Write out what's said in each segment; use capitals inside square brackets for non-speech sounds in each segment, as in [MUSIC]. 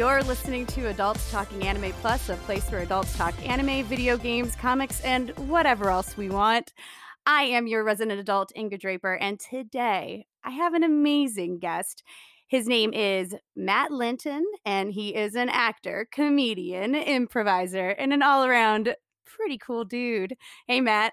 You're listening to Adults Talking Anime Plus, a place where adults talk anime, video games, comics, and whatever else we want. I am your resident adult, Inga Draper, and today I have an amazing guest. His name is Matt Linton, and he is an actor, comedian, improviser, and an all around pretty cool dude. Hey, Matt.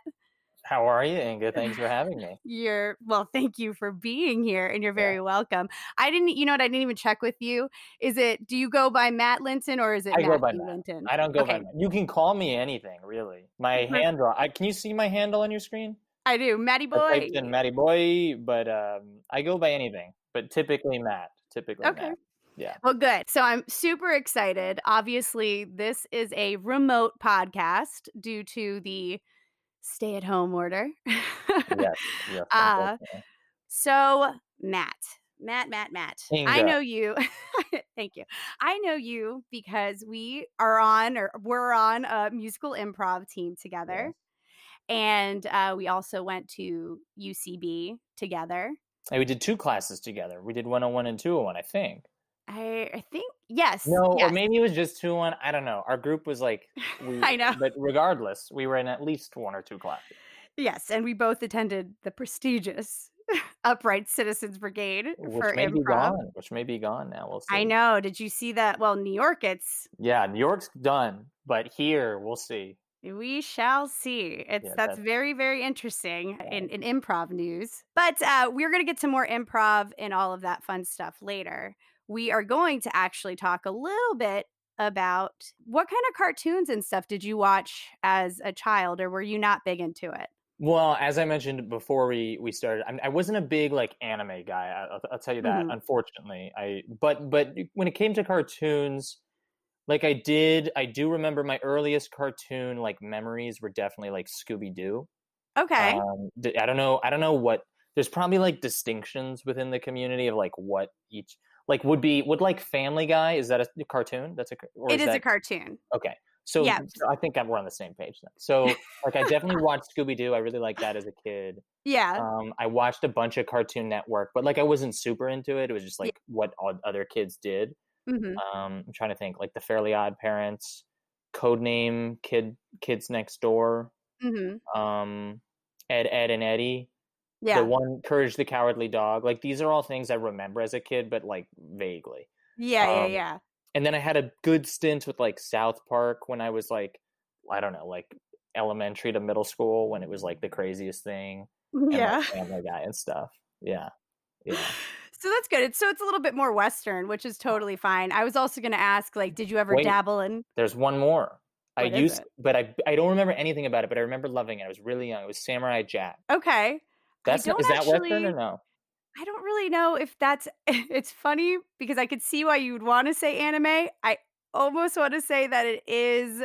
How are you, Inga? Thanks for having me. You're well, thank you for being here and you're very yeah. welcome. I didn't you know what I didn't even check with you. Is it do you go by Matt Linton or is it I Matt go by Matt. Linton? I don't go okay. by Matt. You can call me anything, really. My handle I can you see my handle on your screen? I do. Matty Boy. I typed in Matty Boy, but um, I go by anything. But typically Matt. Typically okay. Matt. Yeah. Well, good. So I'm super excited. Obviously, this is a remote podcast due to the stay at home order. yes, [LAUGHS] yes. Uh, so, Matt, Matt, Matt, Matt, Inga. I know you. [LAUGHS] Thank you. I know you because we are on or we're on a musical improv team together. Yes. And uh, we also went to UCB together. And we did two classes together. We did 101 and 201, I think. I I think yes. No, yes. or maybe it was just two one. I don't know. Our group was like, [LAUGHS] we, I know. But regardless, we were in at least one or two classes. Yes, and we both attended the prestigious [LAUGHS] Upright Citizens Brigade which for may improv. Be gone, which may be gone now. We'll see. I know. Did you see that? Well, New York, it's yeah, New York's done, but here we'll see. We shall see. It's yeah, that's, that's, very very interesting in, in improv news. But uh, we're gonna get to more improv and all of that fun stuff later we are going to actually talk a little bit about what kind of cartoons and stuff did you watch as a child, or were you not big into it? Well, as I mentioned before we we started, I, I wasn't a big like anime guy. I'll, I'll tell you that. Mm-hmm. Unfortunately, I but but when it came to cartoons, like I did, I do remember my earliest cartoon like memories were definitely like Scooby Doo. Okay. Um, I don't know. I don't know what. There's probably like distinctions within the community of like what each like would be would like Family Guy is that a cartoon? That's a or it is, that, a cartoon. Okay, so, yeah. so I think we're on the same page then. So like I definitely [LAUGHS] watched Scooby Doo. I really liked that as a kid. Yeah. Um, I watched a bunch of Cartoon Network, but like I wasn't super into it. It was just like yeah. what other kids did. Mm-hmm. Um, I'm trying to think like the Fairly Odd Parents, Codename Kid Kids Next Door, mm-hmm. um, Ed Edd and Eddy yeah. the one courage the cowardly dog like these are all things i remember as a kid but like vaguely yeah um, yeah yeah and then i had a good stint with like south park when i was like i don't know like elementary to middle school when it was like the craziest thing yeah [LAUGHS] and, like, family guy and stuff yeah yeah [LAUGHS] so that's good it's so it's a little bit more western which is totally fine i was also going to ask like did you ever Wait, dabble in there's one more what I used, it? but I I don't remember anything about it. But I remember loving it. I was really young. It was Samurai Jack. Okay, that's is that actually, Western or no? I don't really know if that's. [LAUGHS] It's funny because I could see why you would want to say anime. I almost want to say that it is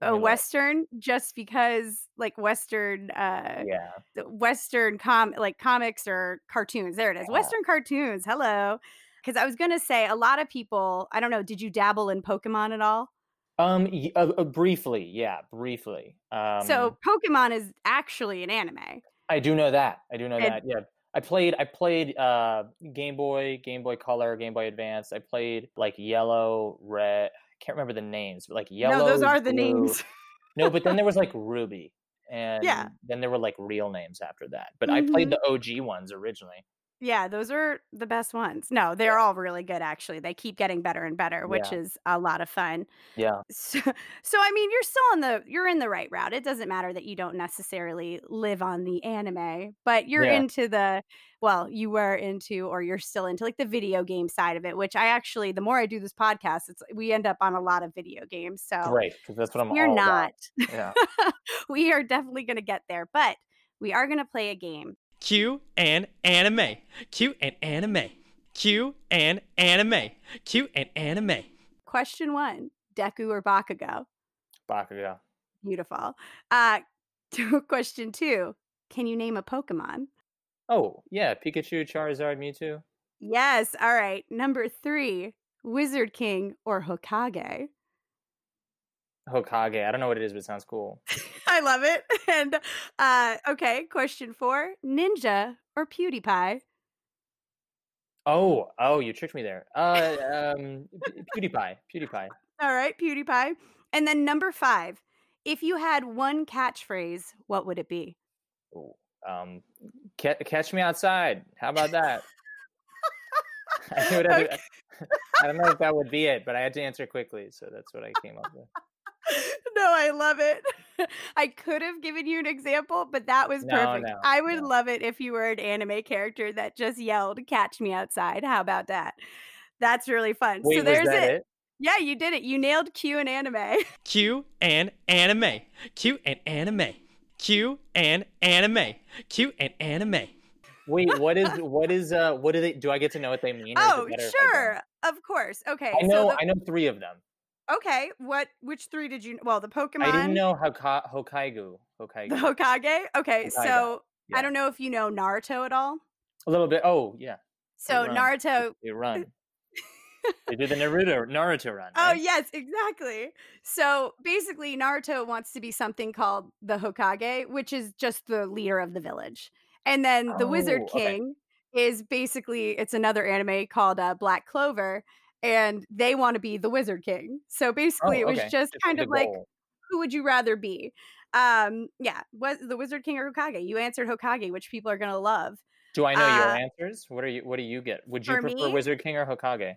a Western, just because like Western, uh, yeah, Western com like comics or cartoons. There it is, yeah. Western cartoons. Hello, because I was gonna say a lot of people. I don't know. Did you dabble in Pokemon at all? Um, uh, uh, briefly, yeah, briefly. Um, so Pokemon is actually an anime. I do know that. I do know and, that. Yeah. I played I played uh Game Boy, Game Boy Color, Game Boy Advance. I played like yellow, red. I can't remember the names, but like yellow. No, those are the blue. names. no, but then there was [LAUGHS] like Ruby. And yeah. then there were like real names after that. But mm-hmm. I played the OG ones originally. Yeah, those are the best ones. No, they're all really good actually. They keep getting better and better, which yeah. is a lot of fun. Yeah. [LAUGHS] So, so I mean, you're still on the you're in the right route. It doesn't matter that you don't necessarily live on the anime, but you're yeah. into the well, you were into or you're still into like the video game side of it, which I actually the more I do this podcast, it's we end up on a lot of video games. So Great, because that's what I'm You're not. Yeah. [LAUGHS] we are definitely going to get there, but we are going to play a game Q and anime. Q and anime. Q and anime. Q and anime. Question one Deku or Bakugo? Bakugo. Beautiful. Uh, [LAUGHS] question two Can you name a Pokemon? Oh, yeah. Pikachu, Charizard, Mewtwo. Yes. All right. Number three Wizard King or Hokage? Hokage. I don't know what it is, but it sounds cool. [LAUGHS] I love it. [LAUGHS] And uh, okay, question four: Ninja or PewDiePie? Oh, oh, you tricked me there. Uh, [LAUGHS] um, PewDiePie, PewDiePie. All right, PewDiePie. And then number five, if you had one catchphrase, what would it be? Ooh, um, ca- catch me outside. How about that? I, would have I don't know if that would be it, but I had to answer quickly, so that's what I came up with. No, I love it. I could have given you an example, but that was No, perfect. no, I would no. love it if you were an anime character that just yelled, Catch me outside. How about that? That's really fun. Wait, so there's it. it? Yeah, you did it. You nailed [LAUGHS] Q and anime. Q and anime. Q and anime. Q and anime. Q and anime. Wait, what is what is uh what do they do? I get to know what they mean? or is it oh, better if I don't? sure. Of course. Okay. I know so I know three of them. Okay. What which three did you well, the Pokemon I didn't know Hoka- Hokkaigu. Hokkaigu. the Hokage? Okay, Hokage, so yeah. I don't know if you know Naruto at all. A little bit. Oh yeah, So run. Naruto they run. [LAUGHS] they do the Naruto Naruto run. Oh yes, exactly. So basically, Naruto wants to be something called the Hokage, which is just the leader of the village, and then the Wizard Oh, okay. King is basically it's another anime called uh, Black Clover, and they want to be the Wizard King. So basically, it was Oh, okay. just kind of like who would you rather be? Um, yeah, was the Wizard King or Hokage? You answered Hokage, which people are gonna love. Do I know your uh, answers? What are you? What do you get? Would you prefer me? Wizard King or Hokage?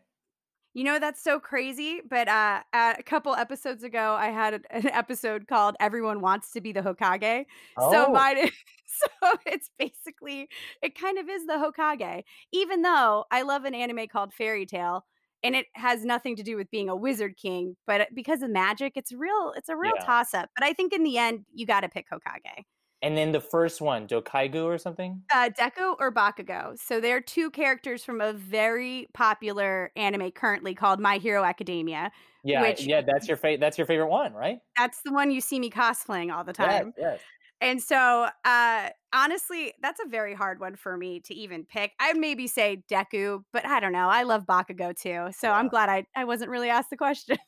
You know that's so crazy, but uh, a couple episodes ago, I had an- episode called "Everyone Wants to Be the Hokage." So Oh. mine, is, [LAUGHS] so it's basically it kind of is the Hokage, even though I love an anime called Fairy Tail, and it has nothing to do with being a Wizard King, but because of magic, it's real. It's a real Yeah. toss up. But I think in the end, you got to pick Hokage. And then the first one, Dokaigu or something. Uh, Deku or Bakugo. So they're two characters from a very popular anime currently called My Hero Academia. Yeah, Which- yeah. That's your favorite. That's your favorite one, right? That's the one you see me cosplaying all the Yes, time. yes. And so, uh, honestly, that's a very hard one for me to even pick. I'd maybe say Deku, but I don't know. I love Bakugo too. So I'm glad I, I wasn't really asked the question. [LAUGHS]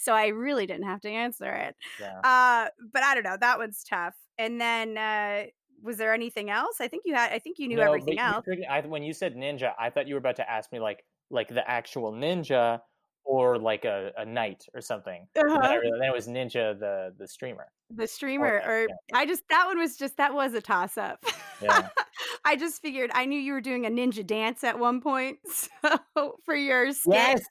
So I really didn't have to answer it. Yeah. Uh, but I don't know. That one's tough. And then, uh, was there anything else? I think you had, I think you knew No, everything else. I, when you said ninja, I thought you were about to ask me like like the actual ninja or like a, a knight or something. Then, Uh-huh. realized, then it was ninja the the streamer. The streamer, Okay, or yeah. I just, that one was just, that was a toss up. Yeah. [LAUGHS] I just figured I knew you were doing a ninja dance at one point. [LAUGHS] So for your skit. yes,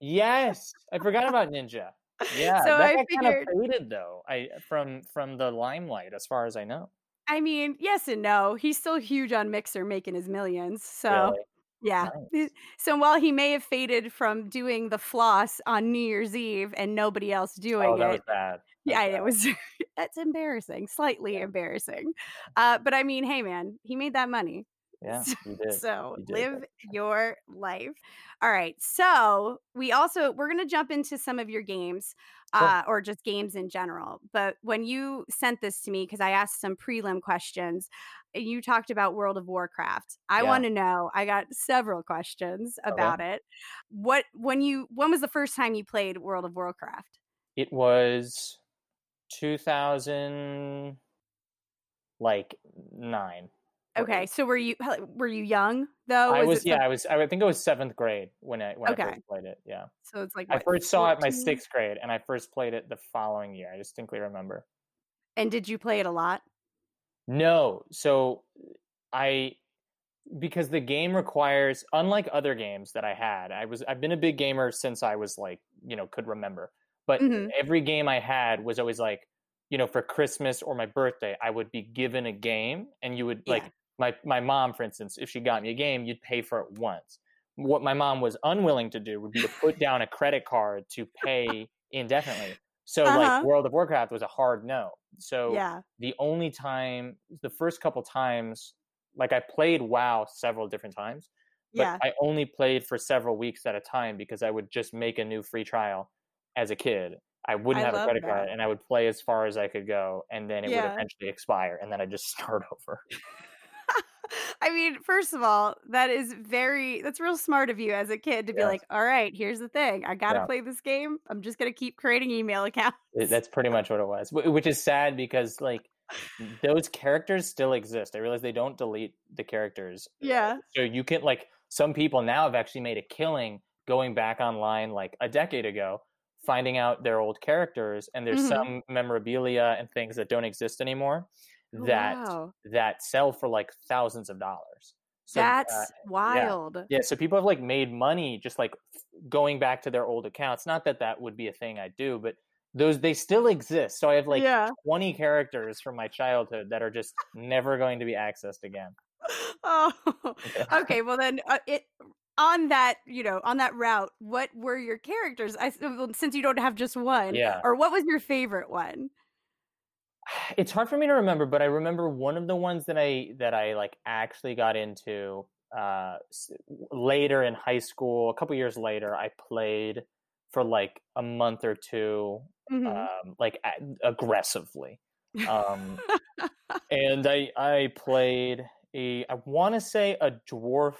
yes. I forgot about ninja. [LAUGHS] Yeah, So that I got kind of faded though. I from from the limelight, as far as I know. I mean, yes and no. He's still huge on Mixer making his millions. So Really. Yeah. Nice. So while he may have faded from doing the floss on New Year's Eve and nobody else doing Oh, that it, was bad. Yeah, was it was [LAUGHS] that's embarrassing, slightly embarrassing. Uh, but I mean, hey man, he made that money. [LAUGHS] Yeah. So live your life. All right. So we also we're gonna jump into some of your games, Sure. uh, or just games in general. But when you sent this to me, because I asked some prelim questions, you talked about World of Warcraft. I Yeah. want to know. I got several questions about it. What when you when was the first time you played World of Warcraft? It was 2000 like 9. Okay, so were you were you young though? I was it the- yeah, I was I think it was 7th grade when I when I first played it. Yeah. so it's like I what, first saw it in my 6th grade and I first played it the following year. I distinctly remember. And did you play it a lot? No. So I because the game requires unlike other games that I had. I was I've been a big gamer since I was like, you know, could remember. But Mhm. every game I had was always like, you know, for Christmas or my birthday, I would be given a game and you would like my my mom for instance, if she got me a game, you'd pay for it once. What my mom was unwilling to do would be to put down a credit card to pay indefinitely. So Uh-huh. like World of Warcraft was a hard no. So yeah. the only time the first couple times like i played wow several different times but Yeah. i only played for several weeks at a time because i would just make a new free trial as a kid i wouldn't I have a credit card and i would play as far as i could go and then it Yeah. would eventually expire and then I'd just [LAUGHS] start over I mean, first of all, that is very that's real smart of you as a kid to be Yes. like, "All right, here's the thing. I got to Yeah. play this game. I'm just going to keep creating email [LAUGHS] accounts." That's pretty much what it was which is sad because like [SIGHS] those characters still exist i realize they don't delete the characters Yeah. so you can like some people now have actually made a killing going back online like a decade ago finding out their old characters and there's Mhm. some memorabilia and things that don't exist anymore that wow. that sell for like thousands of dollars so uh, That's wild. yeah so people have like made money just like going back to their old accounts not that that would be a thing i do but those they still exist so i have like yeah. 20 characters from my childhood that are just never going to be accessed again [LAUGHS] Oh. Yeah. Okay. Well, then uh, it on that you know on that route. What were your characters? I since you don't have just one. Yeah. Or what was your favorite one? It's hard for me to remember but i remember one of the ones that i that i like actually got into uh later in high school a couple years later i played for like a month or two Mhm. um like a- aggressively um [LAUGHS] and i i played a i want to say a dwarf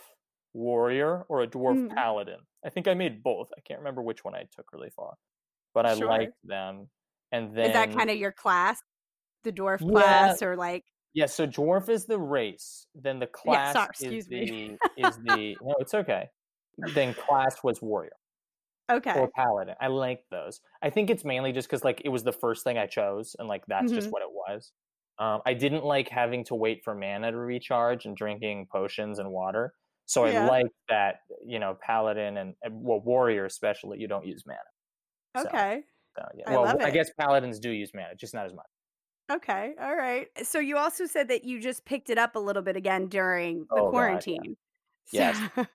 warrior or a dwarf Mm. paladin i think i made both i can't remember which one i took really far but i Sure. liked them and then Is that kind of your class? The dwarf Yeah. class, or like? Yeah, so dwarf is the race. Then the class sorry, is me. the [LAUGHS] is the no, it's okay. Then class was warrior Okay. or paladin. I like those. I think it's mainly just because like it was the first thing I chose, and like that's just Mhm. what it was. Um, I didn't like having to wait for mana to recharge and drinking potions and water. So I like that you know paladin and well warrior especially you don't use mana. Okay. so, yeah. I well, I guess paladins do use mana, just not as much. Okay. All right. So you also said that you just picked it up a little bit again during the Oh, God, yeah. quarantine. [LAUGHS] So Yes.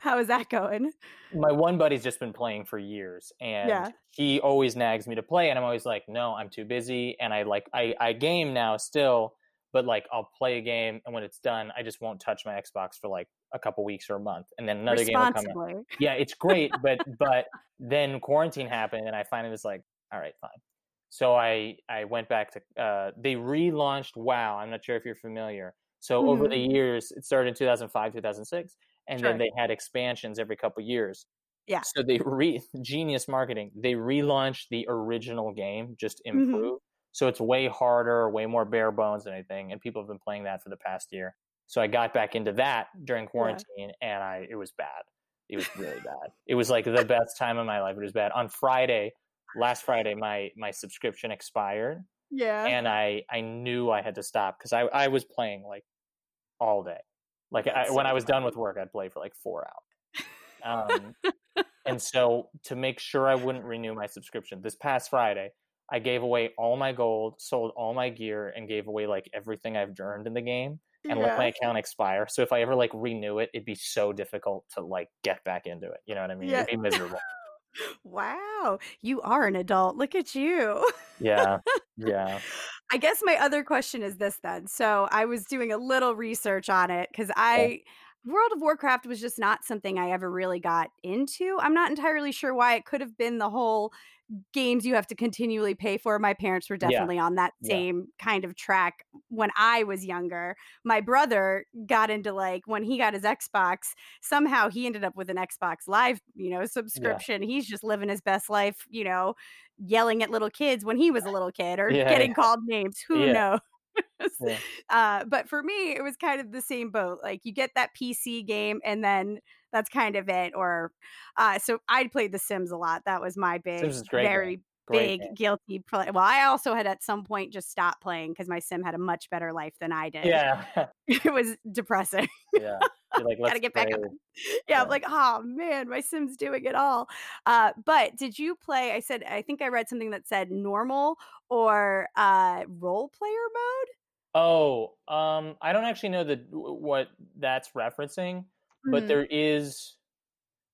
how is that going? my one buddy's just been playing for years and Yeah. he always nags me to play and i'm always like no i'm too busy and i like i i game now still but like i'll play a game and when it's done i just won't touch my xbox for like a couple weeks or a month and then another game will come out Responsibly. yeah it's great but but [LAUGHS] then quarantine happened and i finally was like all right fine so i i went back to uh they relaunched wow i'm not sure if you're familiar. So over Mhm. the years it started in 2005 2006 and Sure. then they had expansions every couple years. Yeah. so they re [LAUGHS] genius marketing they relaunched the original game just Mhm. so it's way harder way more bare bones than anything and people have been playing that for the past year. So i got back into that during quarantine and i it was bad. It was really bad. It was like the best time of my life. It was bad. On friday last friday my my subscription expired Yeah. and i i knew i had to stop because i i was playing like all day. Like I, That's when so i was done with work i'd play for like four hours. Um [LAUGHS] and so to make sure i wouldn't renew my subscription this past friday i gave away all my gold sold all my gear and gave away like everything i've earned in the game and let my account expire. So if i ever like renew it it'd be so difficult to like get back into it you know what i mean? Yeah. it'd be miserable Wow. You are an adult. Look at you. yeah [LAUGHS] yeah I guess my other question is this then. So I was doing a little research on it because I World of Warcraft was just not something I ever really got into. I'm not entirely sure why. It could have been the whole games you have to continually pay for. My parents were Yeah. definitely on that Yeah. same kind of track when I was younger. My brother got into like when he got his Xbox, somehow he ended up with an Xbox Live, you know, subscription. He's just living his best life, you know, yelling at little kids when he was a little kid or Yeah, getting yeah. called names. Who Yeah. knows? Yeah. [LAUGHS] Uh, but for me, it was kind of the same boat. Like you get that PC game, and then that's kind of it. Or uh, so I played The Sims a lot. That was my big, Sims is great very big game. guilty play. Well, I also had at some point just stopped playing because my sim had a much better life than I did. yeah [LAUGHS] it was depressing. [LAUGHS] yeah You're like [LAUGHS] let's Gotta get back up. play. yeah, I'm like, oh man, my Sim's doing it all. Uh, but did you play? I said, I think I read something that said normal or uh, role player mode. Oh, um, I don't actually know the what that's referencing, but Mhm. there is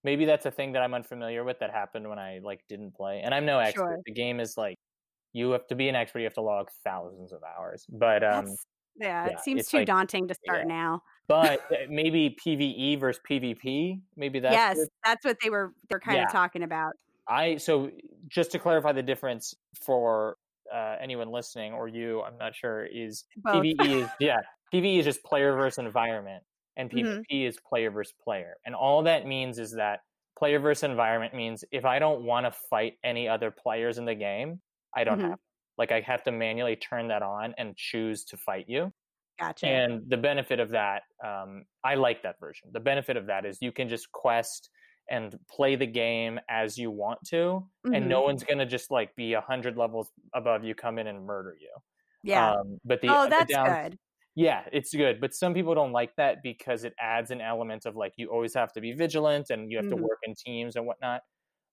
maybe that's a thing that I'm unfamiliar with that happened when I like didn't play. And I'm no expert. Sure. The game is like you have to be an expert. You have to log thousands of hours. But um, yeah, yeah, it seems too like- daunting to start yeah. now. but uh, [LAUGHS] maybe PVE versus PvP. Maybe that's yes, that's what they were they're kind Yeah. of talking about. I so just to clarify the difference for uh, anyone listening or you, I'm not sure is Both. PVE is [LAUGHS] yeah, PVE is just player versus environment, and. PvP is player versus player. And all that means is that player versus environment means if I don't want to fight any other players in the game, I don't Mhm. have. Like I have to manually turn that on and choose to fight you. Gotcha. And the benefit of that, um, I like that version. The benefit of that is you can just quest and play the game as you want to, mm-hmm. and no mm-hmm. one's gonna just like be a hundred levels above you, come in and murder you. Yeah. Um, but the oh, that's the down, good. Yeah, it's good, but some people don't like that because it adds an element of like you always have to be vigilant and you have mm-hmm. to work in teams and whatnot.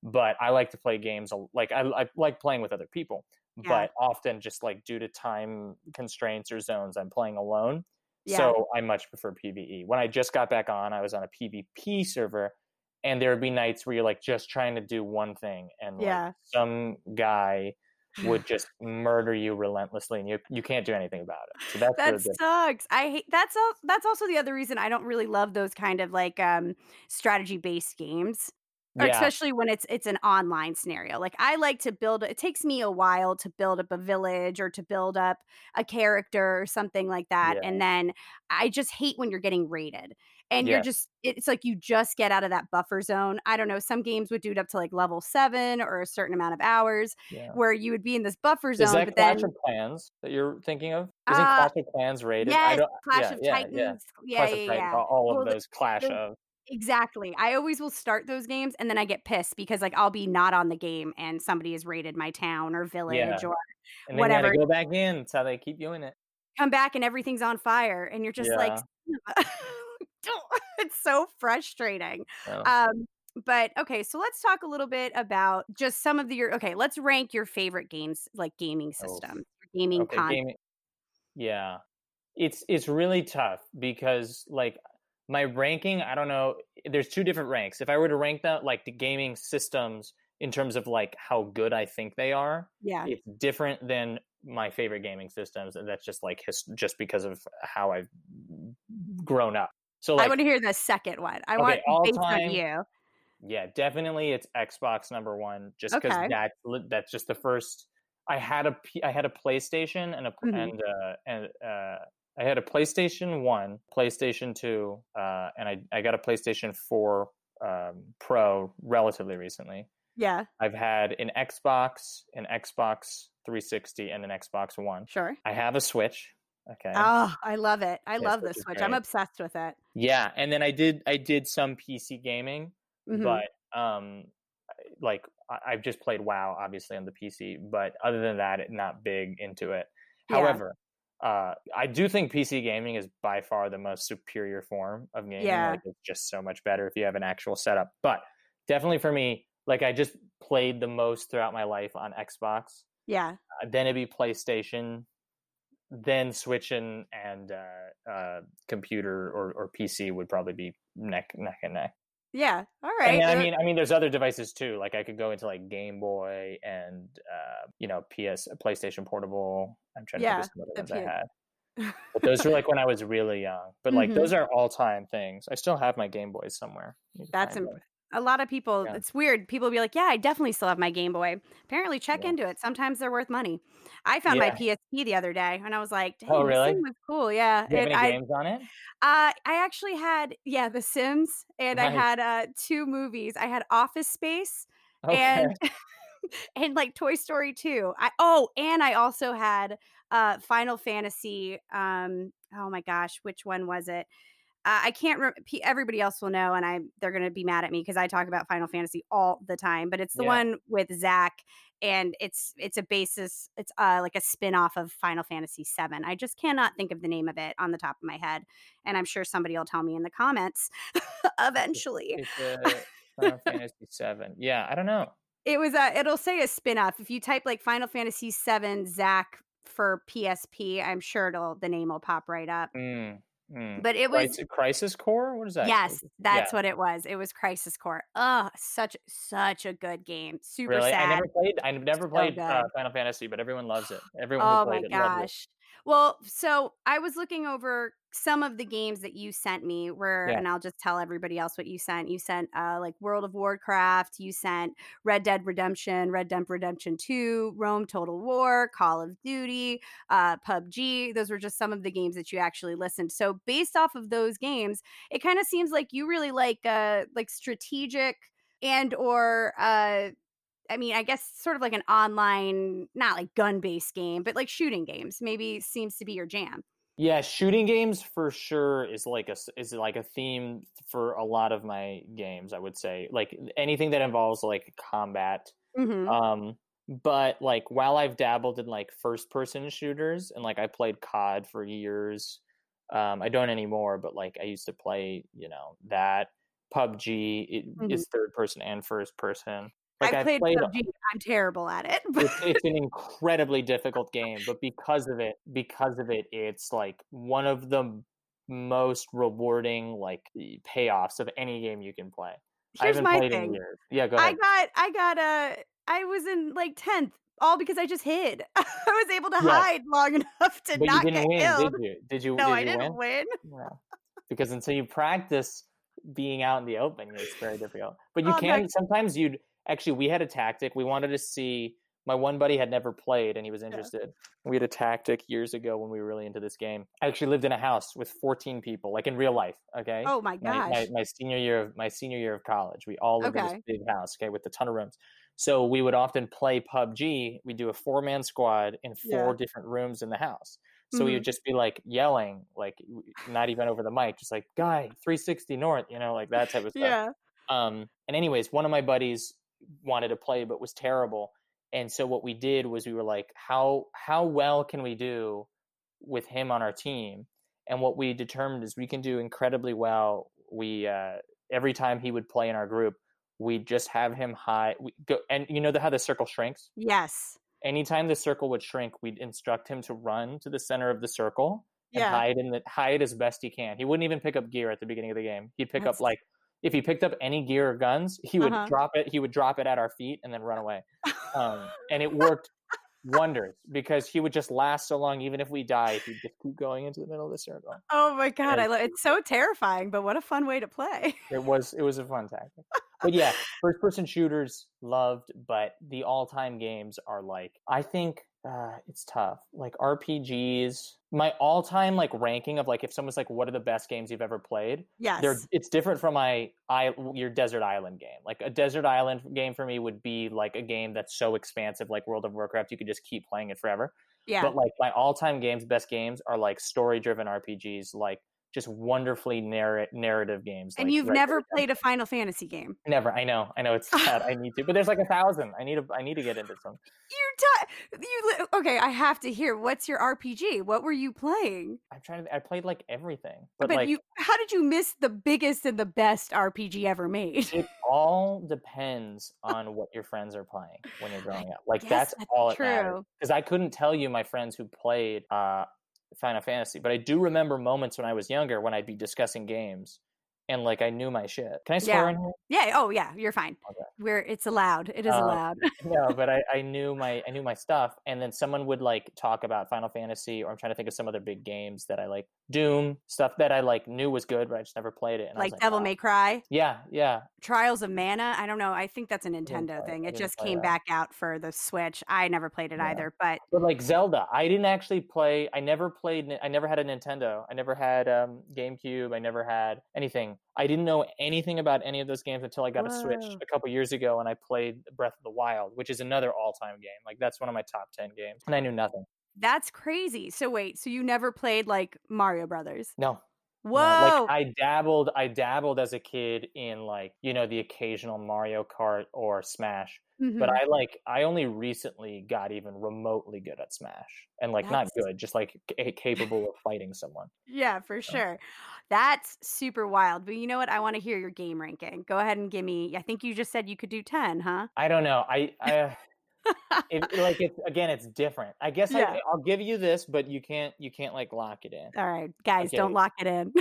But I like to play games like I, I like playing with other people, yeah. but often just like due to time constraints or zones, I'm playing alone. Yeah. So I much prefer PVE. When I just got back on, I was on a PvP server, and there would be nights where you're like just trying to do one thing, and like yeah. some guy would [SIGHS] just murder you relentlessly, and you you can't do anything about it. So that's that sucks. I hate that's all. That's also the other reason I don't really love those kind of like um strategy based games. Or yeah. especially when it's it's an online scenario. Like I like to build it takes me a while to build up a village or to build up a character or something like that. Yeah. And then I just hate when you're getting raided and yeah. you're just it's like you just get out of that buffer zone i don't know some games would do it up to like level seven or a certain amount of hours yeah. where you would be in this buffer zone is that but clash then of clans that you're thinking of isn't uh, clash of clans rated yes, clash of titans yeah, yeah, yeah, yeah, yeah. all of those clash the, of Exactly. I always will start those games and then I get pissed because like I'll be not on the game and somebody has raided my town or village yeah. or whatever. go back in. That's how they keep doing it. Come back and everything's on fire and you're just yeah. like [LAUGHS] [LAUGHS] it's so frustrating. Yeah. Um, but okay, so let's talk a little bit about just some of the your okay, let's rank your favorite games like gaming system, oh. gaming okay, content. Gaming, yeah. It's it's really tough because like my ranking, I don't know, there's two different ranks. If I were to rank that like the gaming systems in terms of like how good I think they are, yeah. It's different than my favorite gaming systems and that's just like his, just because of how I've grown up. So like, I want to hear the second one. I okay, want based time, on you. Yeah, definitely it's Xbox number one, just because okay. that's that's just the first. I had a I had a PlayStation and a mm-hmm. and uh, and uh, I had a PlayStation One, PlayStation Two, uh, and I I got a PlayStation Four um, Pro relatively recently. Yeah, I've had an Xbox, an Xbox 360, and an Xbox One. Sure. I have a Switch. Okay. Oh, I love it. I love the Switch. I'm obsessed with it. Yeah, and then I did I did some PC gaming, mm-hmm. but um like I've just played WoW obviously on the PC, but other than that, not big into it. Yeah. However, uh, I do think PC gaming is by far the most superior form of gaming. Yeah. Like it's just so much better if you have an actual setup. But definitely for me, like I just played the most throughout my life on Xbox. Yeah. Uh, then it'd be PlayStation, then switching and uh, uh, computer or, or PC would probably be neck neck and neck. Yeah. All right. And, I mean, I mean, there's other devices too. Like I could go into like Game Boy and uh, you know PS, PlayStation Portable. I'm trying yeah, to think of some other ones I had. but those were [LAUGHS] like when I was really young. But like mm-hmm. those are all time things. I still have my Game Boys somewhere. That's imp- a lot of people yeah. it's weird people be like yeah i definitely still have my game boy apparently check yeah. into it sometimes they're worth money i found yeah. my psp the other day and i was like oh really was cool yeah you have any I, games on it uh, i actually had yeah the sims and nice. i had uh, two movies i had office space okay. and [LAUGHS] and like toy story 2 i oh and i also had uh final fantasy um oh my gosh which one was it uh, I can't. Re- everybody else will know, and I they're going to be mad at me because I talk about Final Fantasy all the time. But it's the yeah. one with Zack, and it's it's a basis. It's uh, like a spin off of Final Fantasy Seven. I just cannot think of the name of it on the top of my head, and I'm sure somebody will tell me in the comments [LAUGHS] eventually. It's, [LAUGHS] Final Fantasy Seven. Yeah, I don't know. It was a. It'll say a spin off if you type like Final Fantasy Seven Zack for PSP. I'm sure it'll the name will pop right up. Mm. Mm. But it was Crisis Core. What is that? Yes, that's yeah. what it was. It was Crisis Core. Oh, such such a good game. Super really? sad. I never played. I never played uh, Final Fantasy, but everyone loves it. Everyone who played it loves it. oh my it gosh. Well, so I was looking over some of the games that you sent me were, yeah. and I'll just tell everybody else what you sent. You sent uh, like World of Warcraft, you sent Red Dead Redemption, Red Dead Redemption 2, Rome Total War, Call of Duty, uh, PUBG. Those were just some of the games that you actually listened. So based off of those games, it kind of seems like you really like uh like strategic and or uh I mean, I guess sort of like an online, not like gun based game, but like shooting games maybe seems to be your jam. Yeah, shooting games for sure is like a is like a theme for a lot of my games. I would say like anything that involves like combat. Mm-hmm. Um, but like while I've dabbled in like first person shooters and like I played COD for years, um, I don't anymore. But like I used to play, you know, that PUBG it, Mhm. is third person and first person. Like I I've played, played PUBG. I'm terrible at it. [LAUGHS] it's, it's an incredibly difficult game but because of it because of it it's like one of the most rewarding like payoffs of any game you can play i Here's haven't my played in thing. years yeah go I got, I got a, I was in like tenth, all because I just hid. [LAUGHS] I was able to Yeah. hide long [LAUGHS] enough to but you not didn't get win killed. did you did you no, did I you didn't win win. yeah. because until you practice being out in the open it's very difficult but you Oh, can sometimes you'd actually we had a tactic. We wanted to see my one buddy had never played and he was interested. We had a tactic years ago when we were really into this game. I actually lived in a house with 14 people like in real life okay? Oh my my, gosh. my, my senior year of my senior year of college. We all lived in this big house okay with a ton of rooms. So we would often play pubg We'd do a four man squad in four Yeah. different rooms in the house. So we Mhm. would just be like yelling like not even over the mic just like guy 360 north you know like that type of stuff. Yeah. um and anyways one of my buddies wanted to play but was terrible. And so what we did was we were like how how well can we do with him on our team? And what we determined is we can do incredibly well. We uh every time he would play in our group we'd just have him hide we go and you know the, how the circle shrinks? Yes. anytime the circle would shrink we'd instruct him to run to the center of the circle and Yeah. hide in the hide as best he can. He wouldn't even pick up gear at the beginning of the game. He'd pick That's- up like if he picked up any gear or guns he would Uh-huh. drop it he would drop it at our feet and then run away um, and it [LAUGHS] worked wonders because he would just last so long even if we died he'd just keep going into the middle of the circle oh my god, I and- love it's so terrifying, but what a fun way to play. it was it was a fun tactic but yeah [LAUGHS] first person shooters loved but the all-time games are like i think uh, it's tough like rpgs my all-time like ranking of like if someone's like what are the best games you've ever played Yes. they're it's different from my i your desert island game like a desert island game for me would be like a game that's so expansive like world of warcraft you could just keep playing it forever yeah. but like my all-time games best games are like story driven rpgs like just wonderfully narr- narrative games and like you've Dead never played a Final Fantasy game. Never. I know. I know it's sad. I need to, but there's like a thousand. I need to. I need to get into some. [LAUGHS] You're t- you li- okay? I have to hear. What's your RPG? What were you playing? I'm trying to. I played like everything, but, But, like you, how did you miss the biggest and the best RPG ever made? it all depends on what your friends are playing when you're growing up. Like that's, that's all it matters. true. Because I couldn't tell you my friends who played uh, Final Fantasy, but I do remember moments when I was younger when I'd be discussing games and like I knew my shit. Can I swear Yeah. in here? Yeah. Oh, yeah. You're fine. Okay. We're it's allowed. It is Uh, allowed. [LAUGHS] no, but I, I knew my I knew my stuff, and then someone would like talk about Final Fantasy, or I'm trying to think of some other big games that I like, Doom stuff that I like knew was good, but I just never played it. And I was Like Devil "Wow." May Cry, Yeah, yeah. Trials of Mana. I don't know. I think that's a Nintendo thing. It just came that. back out for the Switch. I never played it Yeah. either, but But like Zelda, I didn't actually play. I never played. I never had a Nintendo. I never had um, GameCube. I never had anything. I didn't know anything about any of those games until I got a Switch a couple years ago, and I played Breath of the Wild, which is another all-time game. Like that's one of my top ten games, and I knew nothing. that's crazy. So wait, so you never played like Mario Brothers? No, Whoa. No, like I dabbled, I dabbled as a kid in like you know the occasional Mario Kart or Smash, but Mhm. I like I only recently got even remotely good at Smash, and like not good, just like ca- capable of fighting someone. Yeah, for sure. That's super wild. But you know what? I want to hear your game ranking. Go ahead and give me. I think you just said you could do 10, huh? I don't know, I, I it, like it's again, it's different. I guess Yeah. I, I'll give you this, but you can't, you can't like lock it in. All right, guys, don't lock it in.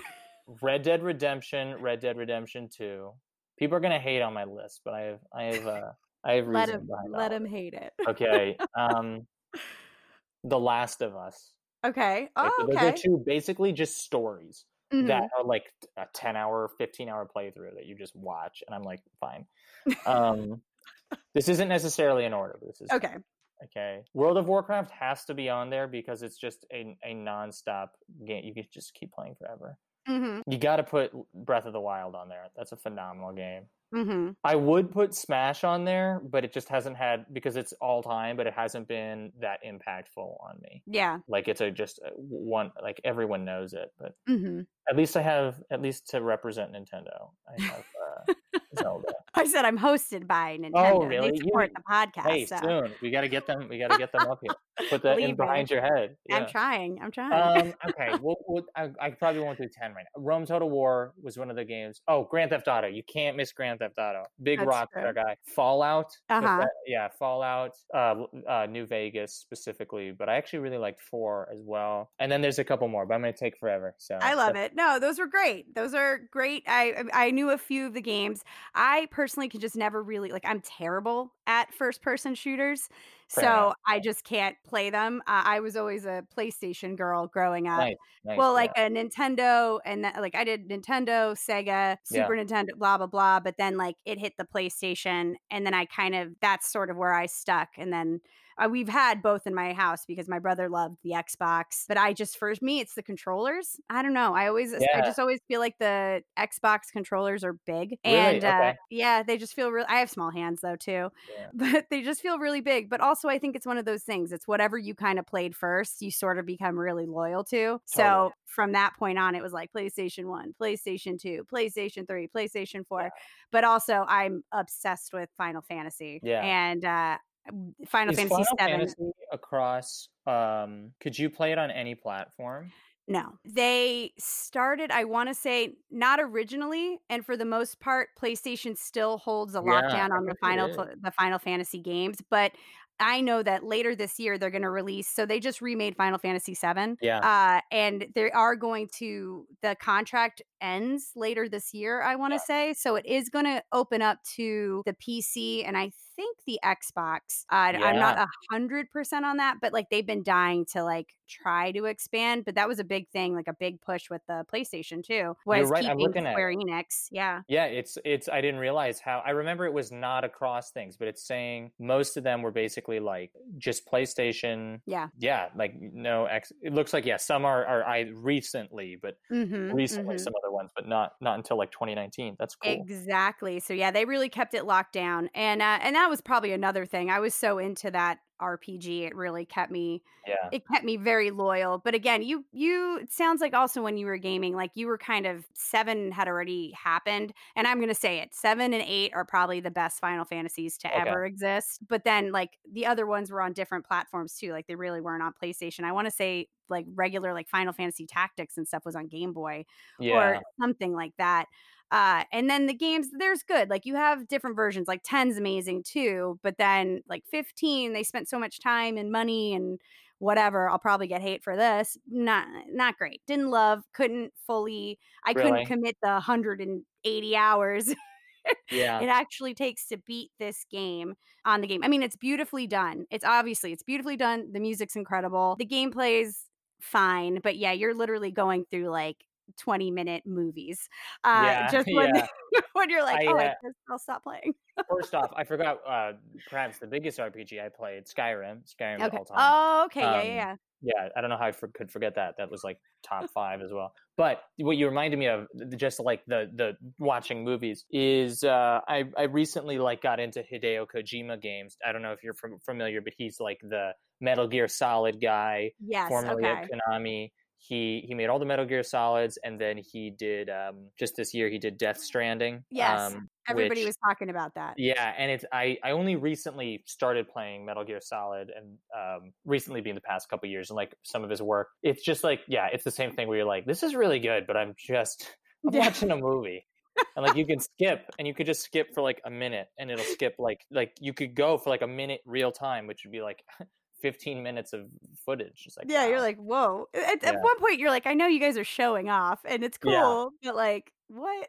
Red Dead Redemption, Red Dead Redemption Two. People are gonna hate on my list, but I have, I have, uh, I have let him let him hate it. Okay. [LAUGHS] Um, The Last of Us. Okay. Okay, Oh, Those okay. are two basically just stories Mhm. that are like a 10 hour, 15 hour playthrough that you just watch. And I'm like, fine. Um, this isn't necessarily in order. This is Okay. okay. World of Warcraft has to be on there because it's just a, a non-stop game. You could just keep playing forever. hmm You got to put Breath of the Wild on there. That's a phenomenal game. Mm-hmm. I would put Smash on there, but it just hasn't had because it's all time, but it hasn't been that impactful on me. Yeah. Like it's a just a one like everyone knows it, but Mm-hmm. at least I have at least to represent Nintendo. I have uh, [LAUGHS] Zelda. I said I'm hosted by Nintendo. Oh, really? They You- support the podcast. Hey, so soon we got to get them. We got to get them up here. Put that in Believe me. behind your head. I'm trying. I'm trying. um, [LAUGHS] okay, we'll, we'll, I, I probably won't do ten right now. Rome Total War was one of the games. Oh, Grand Theft Auto. You can't miss Grand Theft Auto. Big That's Rockstar guy. Fallout. Uh-huh. that- yeah, Fallout. Uh, uh, New Vegas specifically, but I actually really liked four as well. And then there's a couple more, but I'm gonna take forever. So I love it. No, those were great. Those are great. I I knew a few of the games. I personally can just never really like. I'm terrible at first person shooters, Fair so enough. I just can't play them. Uh, I was always a PlayStation girl growing up. Nice, nice. well, yeah. like a Nintendo, and that, like I did Nintendo, Sega, Super Nintendo, blah blah blah. But then like it hit the PlayStation, and then I kind of that's sort of where I stuck. And then uh, we've had both in my house because my brother loved the Xbox, but I just for me it's the controllers. I don't know. I always I just always feel like the Xbox controllers are big, Really? and uh, Okay. yeah, they just feel real. I have small hands though too, Yeah. but they just feel really big. But also, I think it's one of those things. It's whatever you kind of played first, you sort of become really loyal to. So from that point on, it was like PlayStation One, PlayStation Two, PlayStation Three, PlayStation Four. But also, I'm obsessed with Final Fantasy. Yeah. and uh, Final Is Fantasy Final Seven. Across? Um, could you play it on any platform? No, they started. I want to say not originally, and for the most part, PlayStation still holds a Yeah, lockdown on the final the Final Fantasy games. But I know that later this year they're going to release. So they just remade Final Fantasy VII. Yeah. Uh, and they are going to the contract ends later this year. I want to Yeah. say so. It is going to open up to the PC and I think the Xbox. Uh, I'm not a hundred percent on that, but like they've been dying to like try to expand. But that was a big thing, like a big push with the PlayStation too. Was right, I'm looking at Square Enix. Yeah. Yeah, it's it's. I didn't realize how. I remember it was not across things, but it's saying most of them were basically like just PlayStation. Yeah. Yeah, like no X. It looks like yeah, some are are I recently, but Mm-hmm, recently some other ones, but not not until like 2019. That's cool. Exactly. So yeah, they really kept it locked down, and uh, and that was probably another thing. I was so into that RPG, it really kept me Yeah, it kept me very loyal. But again, you you it sounds like also when you were gaming, like you were kind of seven had already happened, and I'm gonna say it, seven and eight are probably the best Final Fantasies to Okay. ever exist. But then like the other ones were on different platforms too, like they really weren't on PlayStation. I want to say like regular like Final Fantasy Tactics and stuff was on Game Boy yeah, or something like that. Uh, and then the games, there's good. Like you have different versions. Like 10's amazing too, but then like 15, they spent so much time and money and whatever. I'll probably get hate for this. Not not great. Didn't love. Couldn't fully. I Really? couldn't commit the 180 hours [LAUGHS] yeah. it actually takes to beat this game on the game. I mean, it's beautifully done. It's obviously it's beautifully done. The music's incredible. The gameplay's fine, but yeah, you're literally going through like 20 minute movies. Uh Yeah, just [LAUGHS] when yeah. [LAUGHS] when you're like, I, oh, I uh, guess I'll stop playing. First off, I forgot [LAUGHS] uh, perhaps the biggest RPG I played, Skyrim. Skyrim Okay. all time. Oh, okay. yeah, Um, yeah, yeah. Yeah, I don't know how I for, could forget that. That was like top five as well. But what you reminded me of, just like the the watching movies, is uh, I I recently like got into Hideo Kojima games. I don't know if you're fam- familiar, but he's like the Metal Gear Solid guy, Yes. formerly Okay. at Konami. He he made all the Metal Gear Solids, and then he did um, just this year he did Death Stranding. Yes, um, Everybody which- was talking about that. yeah, and it's I I only recently started playing Metal Gear Solid, and um, recently being the past couple years, and like some of his work, it's just like yeah, it's the same thing where you're like, this is really good, but I'm just [LAUGHS] I'm watching a movie, and like you can skip, and you could just skip for like a minute, and it'll skip like like you could go for like a minute real time, which would be like. [LAUGHS] 15 minutes of footage. It's like, yeah, you're like, whoa. At, at one point, you're like, I know you guys are showing off, and it's Yeah. cool, but like, what?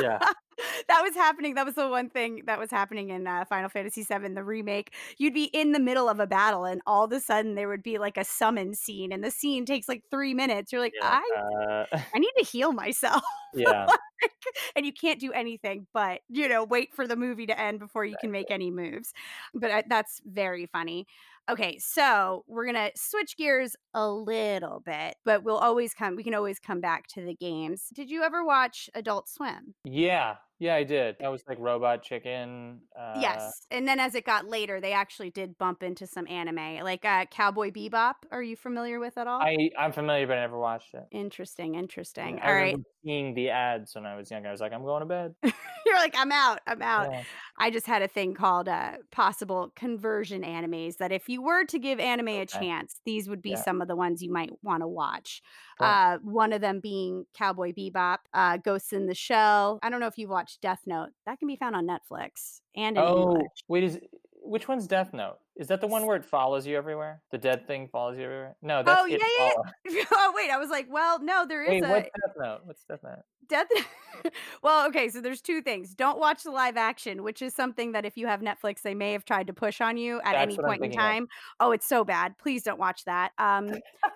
Yeah. [LAUGHS] [LAUGHS] [LAUGHS] that was happening. That was the one thing that was happening in uh, Final Fantasy VII, the remake. You'd be in the middle of a battle, and all of a sudden there would be like a summon scene, and the scene takes like three minutes. You're like, yeah, I, uh, [LAUGHS] I need to heal myself. yeah, [LAUGHS] and you can't do anything but you know wait for the movie to end before you can make any moves but I, that's very funny okay so we're gonna switch gears a little bit but we'll always come we can always come back to the games did you ever watch adult swim yeah, Yeah, I did. That was like Robot Chicken. Uh, yes, and then as it got later, they actually did bump into some anime, like uh, Cowboy Bebop. Are you familiar with at all? I I'm familiar, but I never watched it. Interesting, interesting. Yeah, all right. Seeing the ads when I was younger, I was like, I'm going to bed. [LAUGHS] You're like, I'm out. I'm out. Yeah. I just had a thing called uh, possible conversion animes that if you were to give anime a chance, these would be Yeah. some of the ones you might want to watch. Uh, one of them being Cowboy Bebop, uh, Ghosts in the Shell. I don't know if you've watched Death Note. That can be found on Netflix and in Oh, English. wait, is which one's Death Note? Is that the one where it follows you everywhere? The dead thing follows you everywhere? No, that's Oh, it yeah, yeah, [LAUGHS] oh wait, I was like, well, no, there is Wait, a what's Death Note? What's Death Note? Death. well, okay, so there's two things. Don't watch the live action, which is something that if you have Netflix, they may have tried to push on you at That's any point in thinking of. time. Oh, it's so bad. Please don't watch that. Um,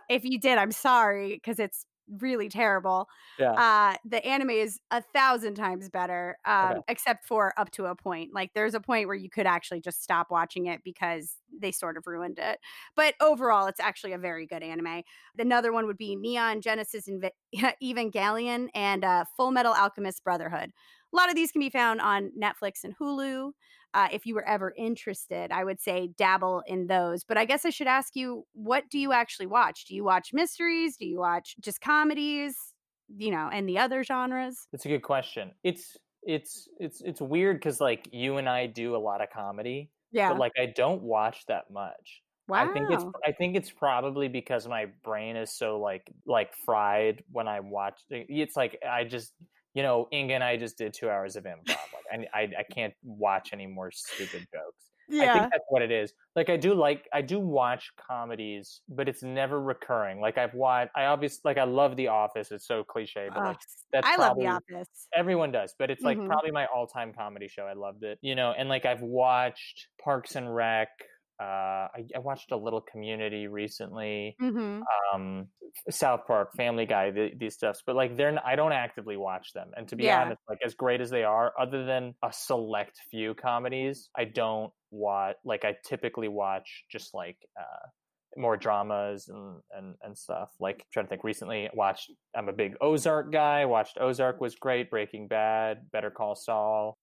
if you did, I'm sorry because it's really terrible. Yeah. Uh, the anime is a thousand times better, um, Okay. except for up to a point. Like there's a point where you could actually just stop watching it because they sort of ruined it. But overall, it's actually a very good anime. Another one would be Neon Genesis Inv- [LAUGHS] Evangelion and uh, Full Metal Alchemist Brotherhood. A lot of these can be found on Netflix and Hulu. Uh, if you were ever interested, I would say dabble in those. But I guess I should ask you, what do you actually watch? Do you watch mysteries? Do you watch just comedies? You know, and the other genres? That's a good question. It's it's it's it's weird because like you and I do a lot of comedy, Yeah. but like I don't watch that much. wow. I think it's I think it's probably because my brain is so like like fried when I watch. It's like I just you know Inga and I just did two hours of improv. Like I I, I can't watch any more stupid jokes. Yeah. I think that's what it is. Like I do like I do watch comedies, but it's never recurring. Like I've watched I obviously like I love The Office. It's so cliche, but like that's I love The Office. everyone does, but it's like Mhm. probably my all-time comedy show. I loved it. You know, and like I've watched Parks and Rec. Uh, I, I watched a little Community recently. hmm Um, South Park, Family Guy, th- these stuffs, but like they're n- I don't actively watch them. And to be Yeah. honest, like as great as they are, other than a select few comedies, I don't watch. Like I typically watch just like uh, more dramas and, and and stuff. Like trying to think. Recently, watched. I'm a big Ozark guy. Watched Ozark was great. Breaking Bad, Better Call Saul.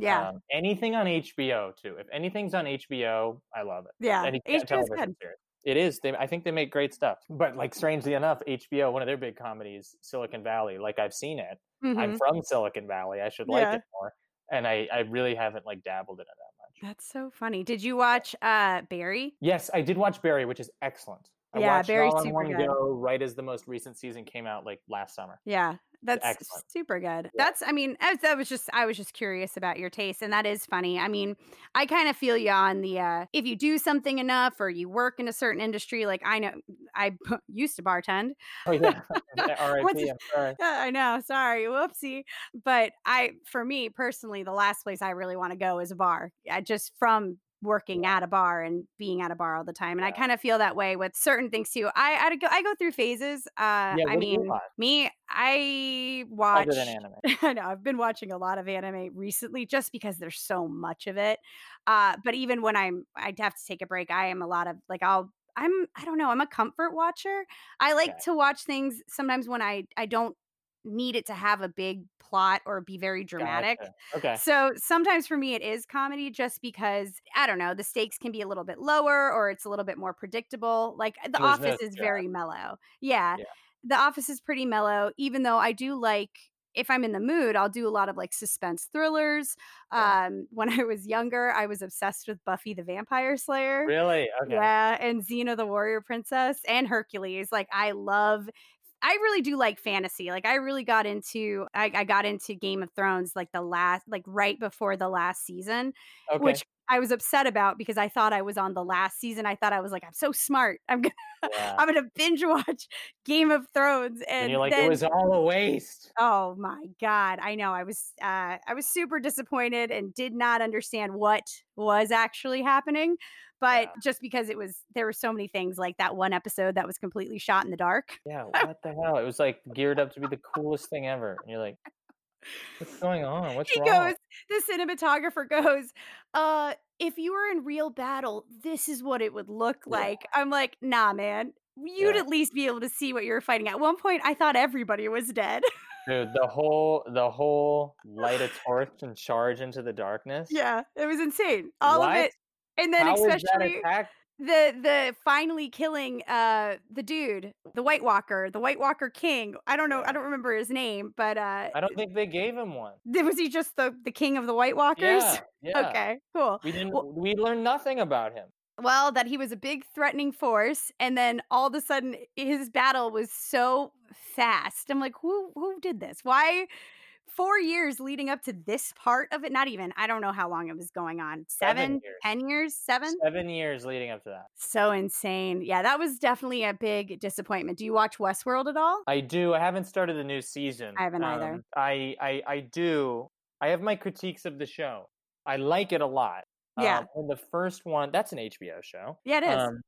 Yeah. Um, anything on HBO too. If anything's on HBO, I love it yeah. any HBO television good. series. It is. They, I think they make great stuff. [LAUGHS] But like, strangely enough, HBO, one of their big comedies, Silicon Valley. Like, I've seen it. I'm Mhm. from Silicon Valley. I should like Yeah. it more. And I, I really haven't like dabbled in it that much. That's so funny. Did you watch uh Barry? Yes, I did watch Barry, which is excellent. I Yeah, watched Barry's all super good. go right as the most recent season came out, like last summer. Yeah. That's excellent. super good. Yeah. That's I mean, I was, that was just I was just curious about your taste and that is funny. I mean, I kind of feel you on the uh if you do something enough or you work in a certain industry like I know I [LAUGHS] used to bartend. Oh yeah, [LAUGHS] [LAUGHS] R.I.P. Sorry. I know. Sorry. Whoopsie. But I, for me personally, the last place I really want to go is a bar. I just from working at a bar and being at a bar all the time. And I kind of feel that way with certain things too. I, I go, I go through phases. Uh, Yeah, I what do you mean, me, I watch. Other than anime. [LAUGHS] I know I've been watching a lot of anime recently just because there's so much of it. Uh, but even when I'm, I'd have to take a break. I am a lot of like I'll. I'm I don't know I'm a comfort watcher. I like Okay. to watch things sometimes when I I don't need it to have a big plot or be very dramatic. Gotcha. Okay. So sometimes for me it is comedy just because I don't know, the stakes can be a little bit lower or it's a little bit more predictable. Like The There's no Office is stress. very mellow. Yeah. Yeah. The Office is pretty mellow even though I do like if I'm in the mood, I'll do a lot of like suspense thrillers. Yeah. Um [LAUGHS] when I was younger, I was obsessed with Buffy the Vampire Slayer. Really? Okay. Yeah, and Xena the Warrior Princess and Hercules. Like I love I really do like fantasy. Like I really got into I, I got into Game of Thrones like the last like right before the last season, Okay. which I was upset about because I thought I was on the last season. I thought I was like, I'm so smart. [LAUGHS] I'm gonna yeah. I'm gonna binge watch [LAUGHS] Game of Thrones. And, and you're like, then, it was all a waste. Oh my god, I know. I was uh I was super disappointed and did not understand what was actually happening. But Yeah. just because it was there were so many things like that one episode that was completely shot in the dark. Yeah, [LAUGHS] what the hell? It was like geared up to be the coolest thing ever. And you're like, what's going on? What's He wrong? goes, the cinematographer goes, uh, if you were in real battle, this is what it would look Yeah. like. I'm like, nah, man. You'd Yeah. at least be able to see what you're fighting. At one point, I thought everybody was dead. Dude, the whole the whole light a torch and charge into the darkness. Yeah, it was insane. All What? of it. And then How especially the the finally killing uh the dude, the White Walker, the White Walker King. I don't know, I don't remember his name, but uh I don't think they gave him one. was he just the the king of the White Walkers? Yeah, [LAUGHS] yeah. Okay, cool. We didn't. Well- we learned nothing about him. Well, that he was a big threatening force, and then all of a sudden his battle was so fast. I'm like, who who did this? Why? Four years leading up to this part of it, not even. I don't know how long it was going on. Seven Seven, years. ten years, seven. Seven years leading up to that. So insane. Yeah, that was definitely a big disappointment. Do you watch Westworld at all? I do. I haven't started the new season. I haven't either. Um, I, I I do. I have my critiques of the show. I like it a lot. Yeah. Um, when the first one, that's an HBO show. Yeah, it is. Um,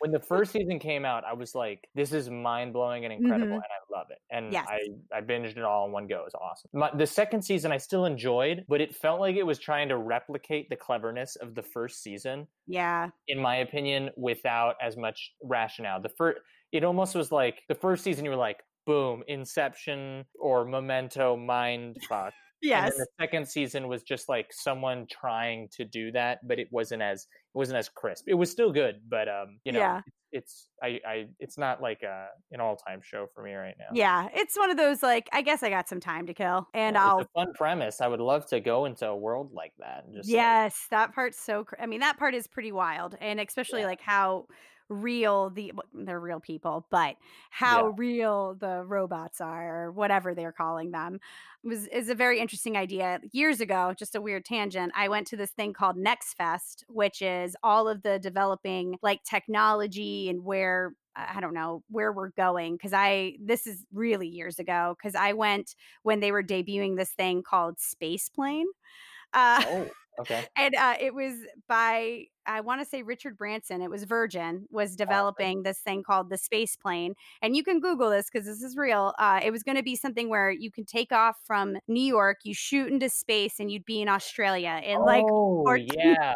when the first season came out, I was like, "This is mind blowing and incredible, Mhm. and I love it." And Yes. I I binged it all in one go. It was awesome. My, the second season, I still enjoyed, but it felt like it was trying to replicate the cleverness of the first season yeah. in my opinion, without as much rationale. The first, it almost was like the first season. You were like, boom, Inception or Memento, mind fuck. And Yes. then the second season was just like someone trying to do that, but it wasn't as it wasn't as crisp. It was still good, but um, you know, Yeah. it's I I it's not like a an all time show for me right now. Yeah. It's one of those like, I guess I got some time to kill, and It's I'll a fun premise. I would love to go into a world like that and just like, yes, that part's so. Cr- I mean, that part is pretty wild, and especially Yeah. like how real the they're real people, but how real the robots are, or whatever they're calling them, was is a very interesting idea. Years ago, just a weird tangent. I went to this thing called Next Fest, which is all of the developing like technology and where I don't know where we're going because I this is really years ago because I went when they were debuting this thing called Space Plane. Uh, oh, okay. [LAUGHS] and uh, it was by I want to say Richard Branson. It was Virgin was developing this thing called the space plane, and you can Google this because this is real. Uh, it was going to be something where you can take off from New York, you shoot into space, and you'd be in Australia in like. oh 14 yeah.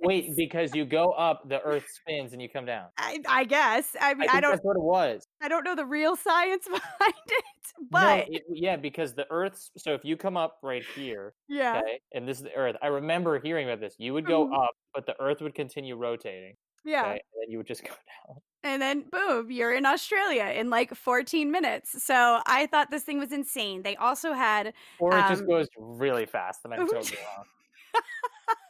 Wait, because you go up, the Earth spins, and you come down. I, I guess I I, mean think I, don't that's what it was. I don't know the real science [LAUGHS] behind it, No, but it- yeah, because the Earth's so if you come up right here, yeah okay, and this is the Earth. I remember hearing about this. You would go Mhm. up, but the Earth would continue rotating. yeah, Okay, and then you would just [LAUGHS] go down. and then boom, you're in Australia in like 14 minutes. So I thought this thing was insane. They also had Or it just Um, goes really fast, and I'm totally [LAUGHS] wrong.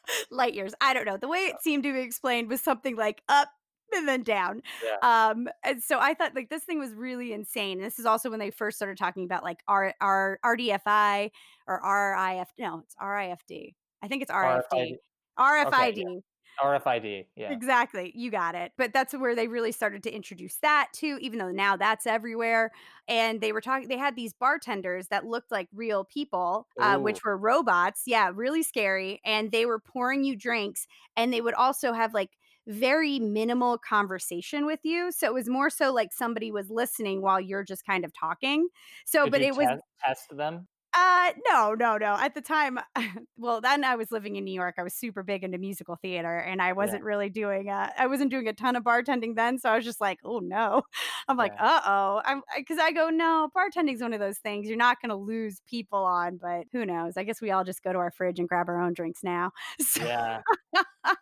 [LAUGHS] light years. I don't know. The way it seemed to be explained was something like up and then down. Yeah. Um, and so I thought like this thing was really insane. This is also when they first started talking about like R R RDFI or RIF. No, it's RIFD. I think it's RIFD. RFID. yeah. RFID. Yeah. Exactly. You got it. But that's where they really started to introduce that too, even though now that's everywhere. And they were talking, they had these bartenders that looked like real people, uh, which were robots. Yeah, really scary. And they were pouring you drinks and they would also have like, very minimal conversation with you. So it was more so like somebody was listening while you're just kind of talking. So, Could but it was test, test them. Uh no, no, no. At the time, [LAUGHS] well, then I was living in New York. I was super big into musical theater and I wasn't really doing uh I wasn't doing a ton of bartending then, so I was just like, "Oh no." [LAUGHS] I'm like, Yeah. "Uh-oh." I'm cuz I go, "No, bartending's one of those things you're not going to lose people on, but who knows? I guess we all just go to our fridge and grab our own drinks now." [LAUGHS] So, Yeah.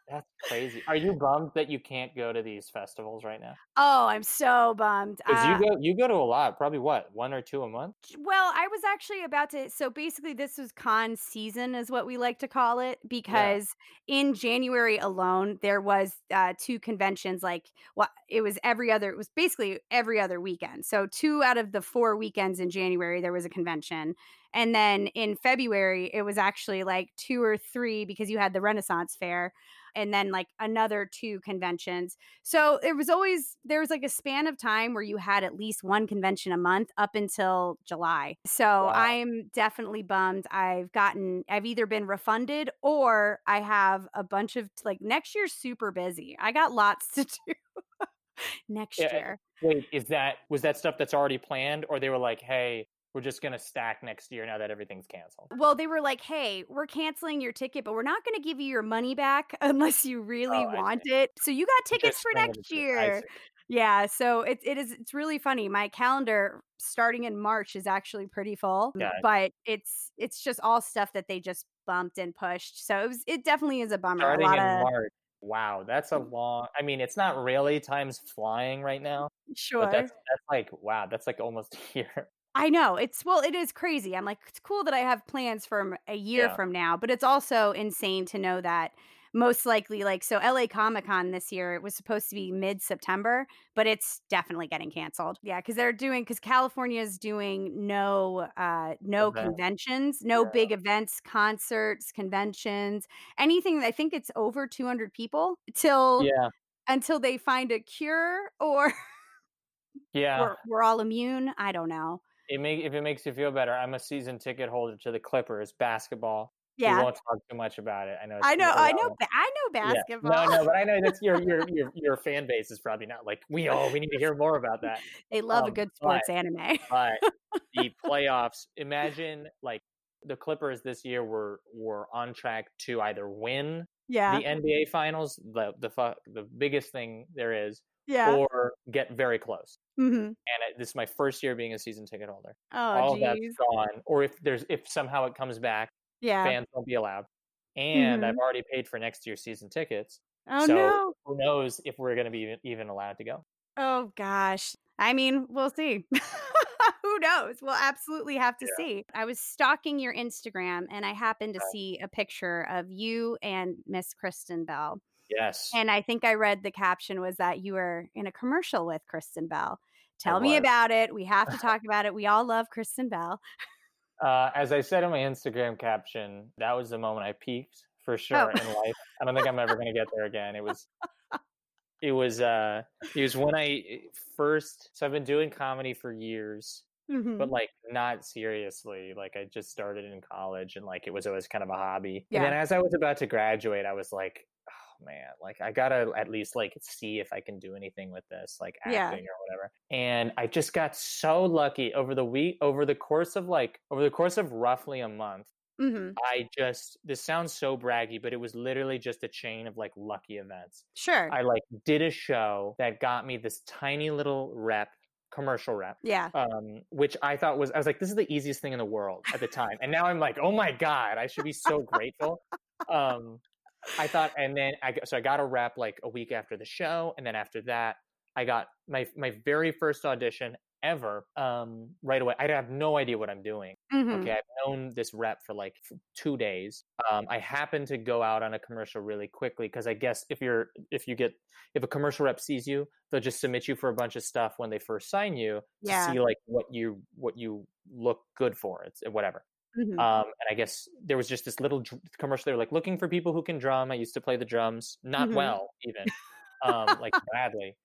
That's crazy. Are you bummed that you can't go to these festivals right now? oh, I'm so bummed. Because Uh, you go you go to a lot, probably what, one or two a month? Well, I was actually about to. So basically, this was con season, is what we like to call it, because in January alone, there was uh, two conventions. Like, what it was every other. It was basically every other weekend. So two out of the four weekends in January, there was a convention, and then in February, it was actually like two or three because you had the Renaissance Fair. And then, like another two conventions. So it was always, there was like a span of time where you had at least one convention a month up until July. So Wow. I'm definitely bummed. I've gotten, I've either been refunded or I have a bunch of, like, next year's super busy. I got lots to [LAUGHS] do next Yeah, year. Wait, is that was that stuff that's already planned, or they were like, "Hey, we're just gonna stack next year now that everything's canceled"? Well, they were like, hey, we're canceling your ticket, but we're not going to give you your money back [LAUGHS] unless you really Oh, want it. So you got tickets Just for next year. Yeah, so it it is it's really funny. My calendar starting in March is actually pretty full, Yeah. but it's it's just all stuff that they just bumped and pushed. So it was it definitely is a bummer. A Starting lot in of March. Wow, that's a mm. long. I mean, it's not really time's flying right now, Sure. that's that's like wow, that's like almost [LAUGHS] a year. I know. It's well, it is crazy. I'm like, it's cool that I have plans from a year Yeah. from now, but it's also insane to know that most likely, like, so LA Comic Con this year, it was supposed to be mid September, but it's definitely getting canceled. Yeah, because they're doing because California is doing no uh no Event. conventions, no Yeah. big events, concerts, conventions, anything I think it's over 200 people till Yeah, until they find a cure or yeah. we're, we're all immune. I don't know. It make if it makes you feel better. I'm a season ticket holder to the Clippers basketball. Yeah, we won't talk too much about it. I know. I know, I know, I know Yeah. basketball. No, no, but I know that's your your [LAUGHS] your your fan base is probably not like we all. We need to hear more about that. they love a um, good but- sports anime. But the [LAUGHS] playoffs. Imagine like the Clippers this year were were on track to either win yeah, the NBA Finals, the the the biggest thing there is, yeah. or get very close. hmm And it, this is my first year being a season ticket holder. Oh, All of that's geez. gone. Or if there's if somehow it comes back, Yeah. fans won't be allowed. And Mhm. I've already paid for next year's season tickets. Oh so no. who knows if we're going to be even, even allowed to go? Oh gosh. I mean, we'll see. [LAUGHS] Who knows? We'll absolutely have to Yeah. see. I was stalking your Instagram and I happened to Right. see a picture of you and Miss Kristen Bell. Yes. And I think I read the caption was that you were in a commercial with Kristen Bell. Tell me about it. We have to [LAUGHS] talk about it. We all love Kristen Bell. Uh, as I said in my Instagram caption, that was the moment I peaked for sure Oh. in life. I don't think I'm ever going to get there again. It was, [LAUGHS] it was, uh, it was when I first. So I've been doing comedy for years, Mhm. but like not seriously. Like I just started in college, and like it was always kind of a hobby. Yeah. And then as I was about to graduate, I was like, man, like I gotta at least like see if I can do anything with this, like acting Yeah. or whatever. And I just got so lucky over the week, over the course of like over the course of roughly a month. Mhm. I just this sounds so braggy, but it was literally just a chain of like lucky events. Sure. I like did a show that got me this tiny little rep, commercial rep, yeah. um, which I thought was I was like, this is the easiest thing in the world at the time, and now I'm like, oh my god, I should be so grateful. Um, I thought, and then I got, so I got a rep like a week after the show, and then after that, I got my my very first audition ever um, right away. I have no idea what I'm doing. Mhm. Okay, I've known this rep for like two days. Um, I happened to go out on a commercial really quickly because I guess if you're if you get if a commercial rep sees you, they'll just submit you for a bunch of stuff when they first sign you to Yeah. see like what you what you look good for. It's whatever. Mhm. Um, and I guess there was just this little dr- commercial. They were like looking for people who can drum. I used to play the drums, not Mhm. well even, um, like badly.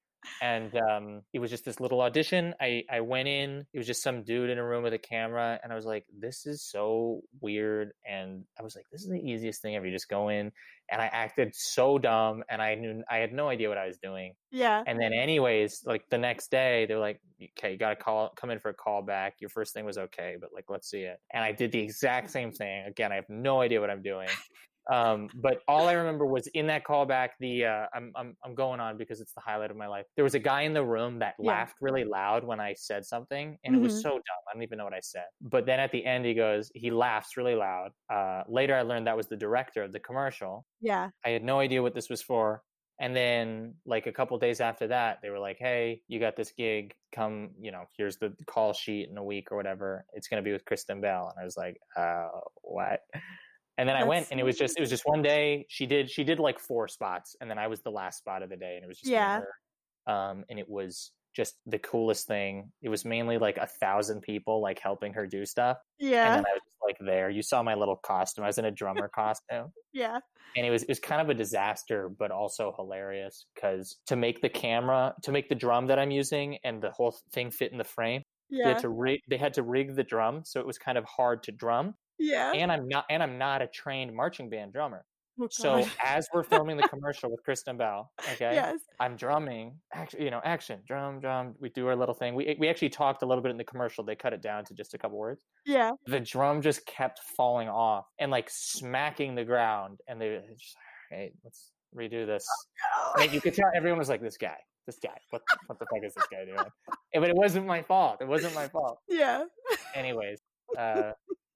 And um, it was just this little audition. I I went in. It was just some dude in a room with a camera, and I was like, "This is so weird." And I was like, "This is the easiest thing ever." You just go in, and I acted so dumb, and I knew I had no idea what I was doing. yeah. And then, anyways, like the next day, they're like, "Okay, you got to call, come in for a call back. Your first thing was okay, but like, let's see it." And I did the exact same thing. Again, I have no idea what I'm doing. Um, but all I remember was in that callback, the uh, I'm I'm I'm going on because it's the highlight of my life. There was a guy in the room that Yeah. laughed really loud when I said something, and it was Mhm. so dumb. I don't even know what I said. But then at the end, he goes, he laughs really loud. Uh, later, I learned that was the director of the commercial. Yeah. I had no idea what this was for. And then, like a couple days after that, they were like, "Hey, you got this gig. Come, you know, here's the call sheet in a week or whatever. It's going to be with Kristen Bell." And I was like, "Uh, what?" And then I went, and it was just it was just one day. She did she did like four spots, and then I was the last spot of the day, and it was just Yeah. Um, and it was just the coolest thing. It was mainly like a thousand people like helping her do stuff, Yeah. and then I was just like there. You saw my little costume. I was in a drummer costume [LAUGHS] Yeah. and it was it was kind of a disaster but also hilarious because to make the camera to make the drum that i'm using and the whole thing fit in the frame they Yeah. had to rig they had to rig the drum so it was kind of hard to drum Yeah. and i'm not and i'm not a trained marching band drummer Oh, so as we're filming the commercial with kristen bell [LAUGHS] okay yes. i'm drumming Actually, you know action drum drum we do our little thing we, we actually talked a little bit in the commercial they cut it down to just a couple words Yeah. the drum just kept falling off and like smacking the ground and they were just hey let's redo this Oh, I mean, you could tell everyone was like this guy this guy, what what the fuck is this guy doing? but it wasn't my fault. It wasn't my fault. [LAUGHS] Yeah. Anyways, [LAUGHS] uh,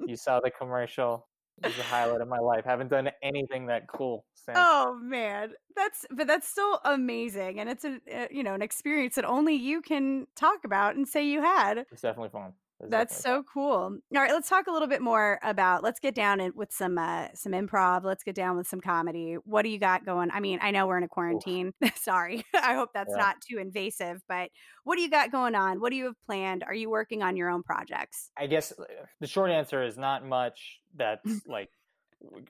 you saw the commercial. It was the highlight of my life. Haven't done anything that cool since. Oh man, that's but that's still amazing, and it's a uh, you know an experience that only you can talk about and say you had. It's definitely fun. That's so cool. All right, let's talk a little bit more about. Let's get down in, with some uh, some improv. Let's get down with some comedy. What do you got going? I mean, I know we're in a quarantine. [LAUGHS] Sorry, I hope that's Yeah. not too invasive. But what do you got going on? What do you have planned? Are you working on your own projects? I guess uh, the short answer is not much that's [LAUGHS] like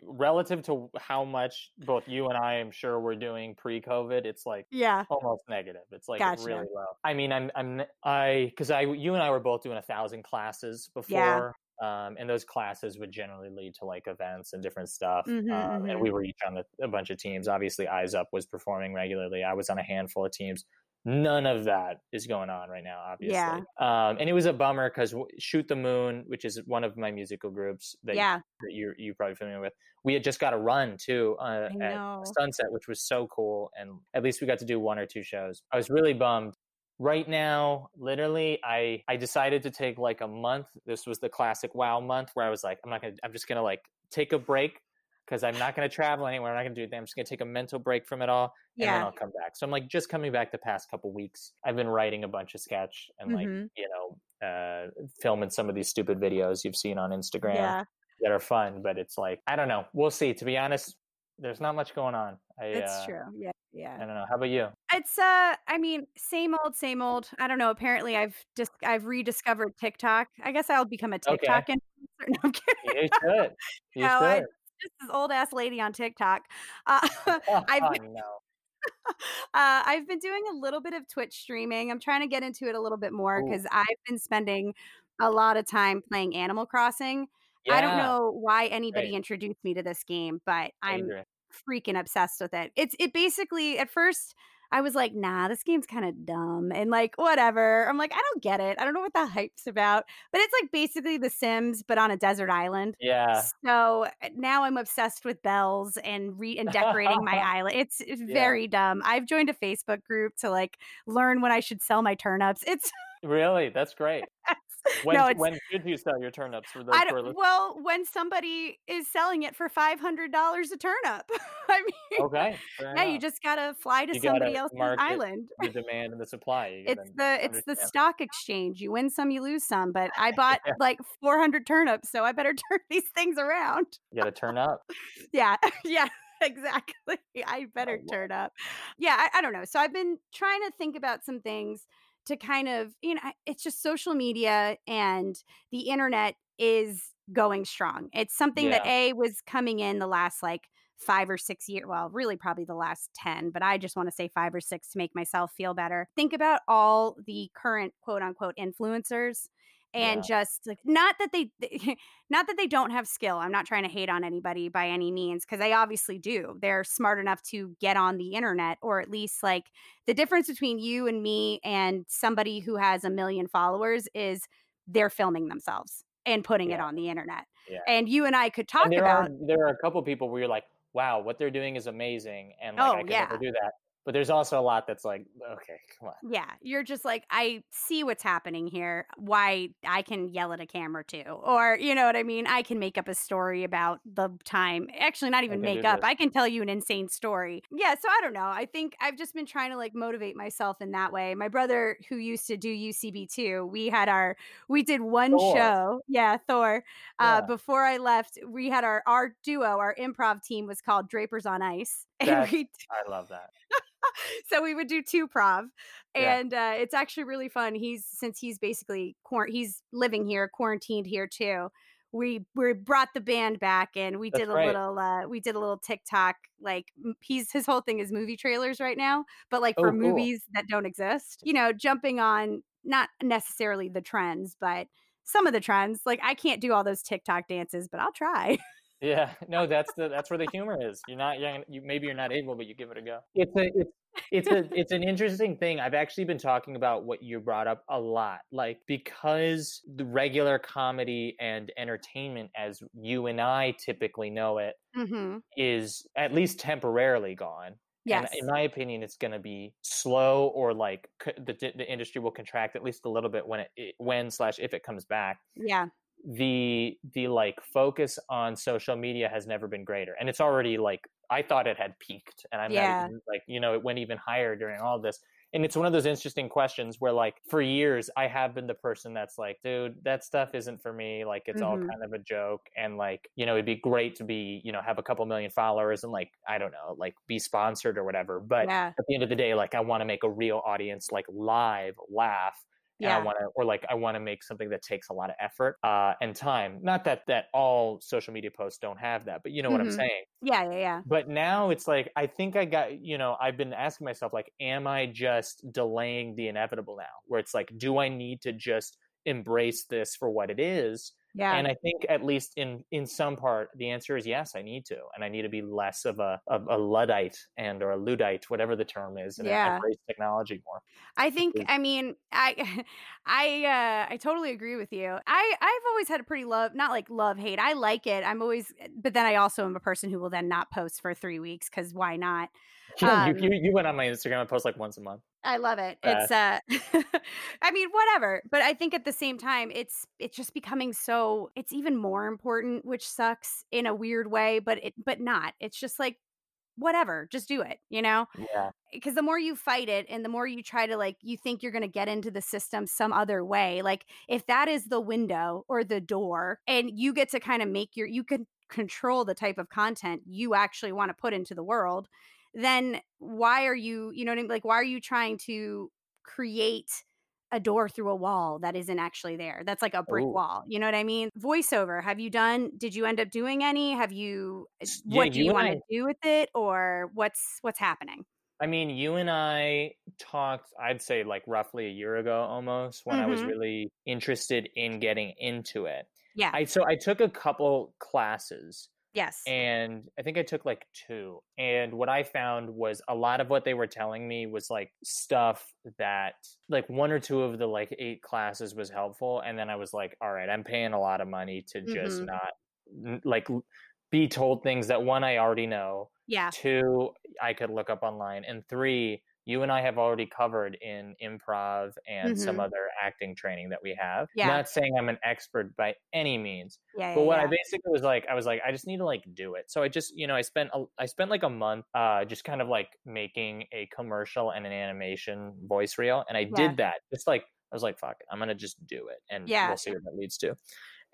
relative to how much both you and I am sure we're doing pre-COVID. It's like Yeah. almost negative. It's like Gotcha. really low. I mean, I'm I'm I because I you and I were both doing a thousand classes Yeah. before. Um, and those classes would generally lead to like events and different stuff. Mhm, um. And we were each on the, a bunch of teams. Obviously, Eyes Up was performing regularly. I was on a handful of teams. None of that is going on right now, obviously. Yeah. Um, and it was a bummer because Shoot the Moon, which is one of my musical groups that, Yeah. that you're you probably familiar with, we had just got a run too uh, at Sunset, which was so cool. And at least we got to do one or two shows. I was really bummed. Right now, literally, I I decided to take like a month. This was the classic Wow month where I was like, I'm not gonna. I'm just gonna like take a break because I'm not gonna travel anywhere. I'm not gonna do anything. I'm just gonna take a mental break from it all, and then I'll come back. So I'm like just coming back the past couple weeks. I've been writing a bunch of sketch and like Mhm. you know uh, filming some of these stupid videos you've seen on Instagram Yeah. that are fun. But it's like I don't know. We'll see. To be honest, there's not much going on. I, It's uh, true. Yeah. Yeah. I don't know. How about you? It's uh I mean, same old, same old. I don't know. Apparently I've just I've rediscovered TikTok. I guess I'll become a Okay. TikTok influencer. [LAUGHS] No, I'm kidding. You should. You No, I- should. Just this old ass lady on TikTok. Uh, [LAUGHS] [LAUGHS] I've oh, been, no. [LAUGHS] uh, I've been doing a little bit of Twitch streaming. I'm trying to get into it a little bit more because I've been spending a lot of time playing Animal Crossing. I don't know why anybody Right. introduced me to this game, but I'm freaking obsessed with it. It's it basically at first I was like, nah, this game's kind of dumb and like whatever. I'm like, I don't get it. I don't know what the hype's about. But it's like basically The Sims, but on a desert island. Yeah. So uh, now I'm obsessed with bells and re and decorating my [LAUGHS] island. It's, it's Yeah. very dumb. I've joined a Facebook group to like learn when I should sell my turnips. It's Really? That's great. When, no, when should you sell your turnips for those I don't, well when somebody is selling it for five hundred dollars a turnip. [LAUGHS] I mean, Okay. yeah, you just gotta fly to You somebody else's island. the demand and the supply. You It's gotta the it's the stock exchange. You win some, you lose some. But I [LAUGHS] bought Yeah. like four hundred turnips, so I better [LAUGHS] turn these things around. You got to turn up. Yeah, yeah, exactly. I oh, better love turn up. Yeah, I, I don't know. So I've been trying to think about some things to kind of, you know, it's just social media and the internet is going strong. It's something that A was coming in the last like five or six years. Well, really probably the last 10, but I just want to say five or six to make myself feel better. Think about all the current quote unquote influencers and just like not that they [LAUGHS] not that they don't have skill i'm not trying to hate on anybody by any means because they obviously do they're smart enough to get on the internet or at least like the difference between you and me and somebody who has a million followers is they're filming themselves and putting it on the internet Yeah. and you and i could talk there about are there are a couple people where you're like, wow, what they're doing is amazing, and like Oh, I could yeah. never do that. But there's also a lot that's like, okay, come on. Yeah, you're just like, I see what's happening here. Why I can yell at a camera too. Or, you know what I mean? I can make up a story about the time. Actually, not even make up. this. I can tell you an insane story. Yeah, so I don't know. I think I've just been trying to like motivate myself in that way. My brother, who used to do UCB too, we had our, we did one Thor. show. Yeah, Thor. Uh, before I left, we had our, our duo, our improv team was called Drapers on Ice. [LAUGHS] And we I love that. [LAUGHS] so we would do two prov Yeah. and uh, it's actually really fun he's since he's basically quar- he's living here quarantined here too we we brought the band back and we That's did a great. little uh we did a little tiktok like he's his whole thing is movie trailers right now but like for Oh, cool. movies that don't exist you know jumping on not necessarily the trends but some of the trends like i can't do all those tiktok dances but i'll try Yeah, no, [LAUGHS] that's the that's where the humor is. You're not young. You maybe you're not able, but you give it a go. It's a it's it's a it's an interesting thing. I've actually been talking about what you brought up a lot, like because the regular comedy and entertainment, as you and I typically know it, mm-hmm. is at least temporarily gone. Yes. And in my opinion, it's going to be slow or like the the industry will contract at least a little bit when it when slash if it comes back. Yeah. The the like focus on social media has never been greater, and it's already like I thought it had peaked, and I'm yeah. even, like you know it went even higher during all this and it's one of those interesting questions where like for years i have been the person that's like dude that stuff isn't for me like it's mm-hmm. all kind of a joke and like you know it'd be great to be you know have a couple million followers and like i don't know like be sponsored or whatever but yeah. at the end of the day like i want to make a real audience like live laugh yeah. I want to, or like I want to make something that takes a lot of effort uh, and time. Not that that all social media posts don't have that, but you know mm-hmm. what I'm mm-hmm. saying. Yeah, yeah, yeah. But now it's like I think I got, you know, I've been asking myself like, am I just delaying the inevitable now? Where it's like, do I need to just embrace this for what it is? Yeah. And I think at least in in some part the answer is yes, I need to. And I need to be less of a of a luddite and or a luddite, whatever the term is, and yeah. embrace technology more. I think I mean I [LAUGHS] I uh I totally agree with you. I I've always had a pretty love not like love hate. I like it. I'm always but then I also am a person who will then not post for 3 weeks cuz why not? Yeah, um, you, you, you went on my Instagram and post like once a month. I love it. It's uh [LAUGHS] I mean whatever, but I think at the same time it's it's just becoming so it's even more important which sucks in a weird way, but it but not. It's just like whatever, just do it, you know? Yeah. Because the more you fight it and the more you try to like you think you're going to get into the system some other way, like if that is the window or the door and you get to kind of make your you can control the type of content you actually want to put into the world then why are you, you know what I mean? Like, why are you trying to create a door through a wall that isn't actually there? That's like a brick Ooh. wall. You know what I mean? Voiceover. Have you done? Did you end up doing any? Have you? Eh, yeah, what do you, you want to do with it, or what's what's happening? I mean, you and I talked, I'd say like roughly a year ago almost, when mm-hmm. I was mm-hmm. really interested in getting into it. Yeah. I so I took a couple classes Yes. And I think I took like two. And what I found was a lot of what they were telling me was like stuff that like one or two of the like eight classes was helpful. And then I was like, all right, I'm paying a lot of money to just mm-hmm. not like be told things that one, I already know. Yeah. Two, I could look up online. And three, you and I have already covered in improv and mm-hmm. some other acting training that we have. Yeah. Not saying I'm an expert by any means. Yeah. But yeah, what yeah. I basically was like, I was like, I just need to like do it. So I just, you know, I spent a, I spent like a month uh just kind of like making a commercial and an animation voice reel. And I yeah. did that. Just like I was like, fuck it, I'm gonna just do it and yeah. we'll see what that leads to.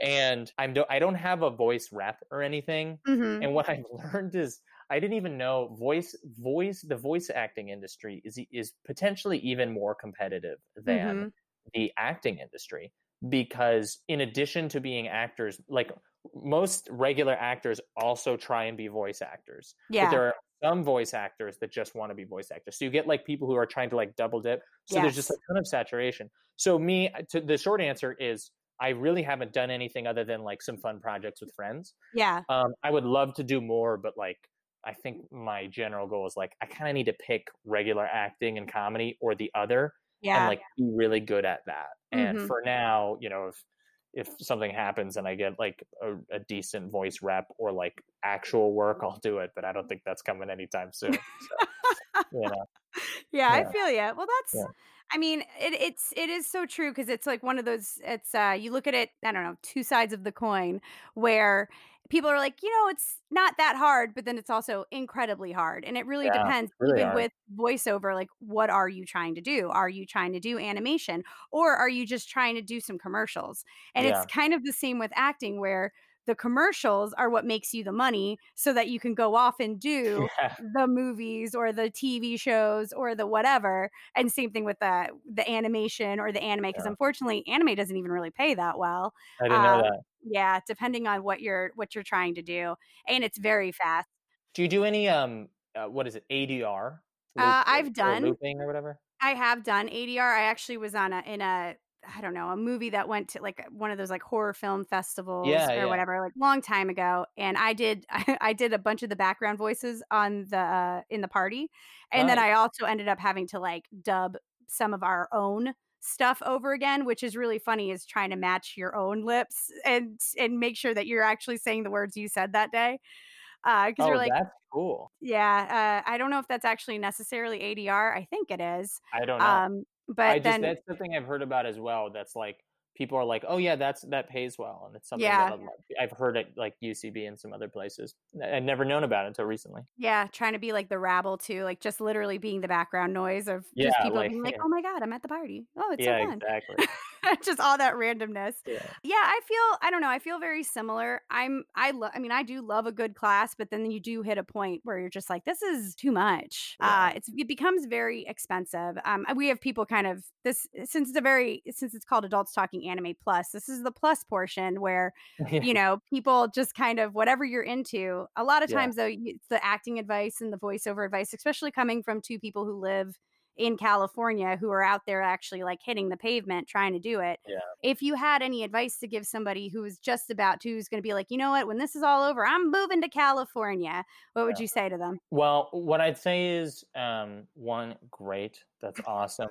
And I'm do- I don't have a voice rep or anything. Mm-hmm. And what [LAUGHS] I've learned is I didn't even know voice voice the voice acting industry is is potentially even more competitive than mm-hmm. the acting industry because in addition to being actors like most regular actors also try and be voice actors. Yeah. But there are some voice actors that just want to be voice actors. So you get like people who are trying to like double dip. So yes. there's just a ton of saturation. So me to the short answer is I really haven't done anything other than like some fun projects with friends. Yeah. Um, I would love to do more, but like I think my general goal is like I kind of need to pick regular acting and comedy or the other, yeah. and like be really good at that. Mm-hmm. And for now, you know, if if something happens and I get like a, a, decent voice rep or like actual work, I'll do it. But I don't think that's coming anytime soon. So, [LAUGHS] you know. yeah, yeah, I feel you. Well, that's. Yeah. I mean, it, it's it is so true because it's like one of those. It's uh, you look at it. I don't know, two sides of the coin where people are like, you know, it's not that hard, but then it's also incredibly hard. And it really yeah, depends, really even hard. with voiceover, like, what are you trying to do? Are you trying to do animation or are you just trying to do some commercials? And yeah. it's kind of the same with acting, where the commercials are what makes you the money so that you can go off and [LAUGHS] do yeah. the movies or the TV shows or the whatever. And same thing with the the animation or the anime because yeah. unfortunately anime doesn't even really pay that well. I didn't um, know that. Yeah, depending on what you're what you're trying to do. And it's very fast. Do you do any um uh, what is it ADR? Loop, uh, I've done looping or whatever. I have done ADR. I actually was on a in a I don't know, a movie that went to like one of those like horror film festivals yeah, or yeah. whatever, like long time ago. And I did, I, [LAUGHS] I did a bunch of the background voices on the, uh, in the party. And then I also ended up having to like dub some of our own stuff over again, which is really funny is trying to match your own lips and, and make sure that you're actually saying the words you said that day. Uh, Because oh, you're like, that's cool. Yeah, uh, I don't know if that's actually necessarily ADR. I think it is. I don't know. Um, but I just then, that's the thing I've heard about as well. That's like people are like, "Oh yeah, that's that pays well," and it's something Yeah. that I've, I've heard at like UCB and some other places. I- I'd never known about it until recently. yeah, trying to be like the rabble too, like just literally being the background noise of just people like- being like, yeah. [LAUGHS] "Oh my god, I'm at the party. Oh, it's yeah, so fun." exactly. [LAUGHS] [LAUGHS] just all that randomness. Yeah. Yeah, I feel I don't know, I feel very similar. I'm I love I mean, I do love a good class, but then you do hit a point where you're just like this is too much. Yeah. Uh it's it becomes very expensive. Um we have people kind of this since it's a very since it's called Adults Talking Anime Plus. This is the plus portion where [LAUGHS] you know, people just kind of whatever you're into. A lot of Yeah. times though, it's the acting advice and the voiceover advice, especially coming from two people who live in California who are out there actually like hitting the pavement trying to do it. Yeah. If you had any advice to give somebody who is just about to, who's going to be like, you know what, when this is all over, I'm moving to California, what would Yeah. you say to them? Well, what I'd say is um, one, great, that's awesome.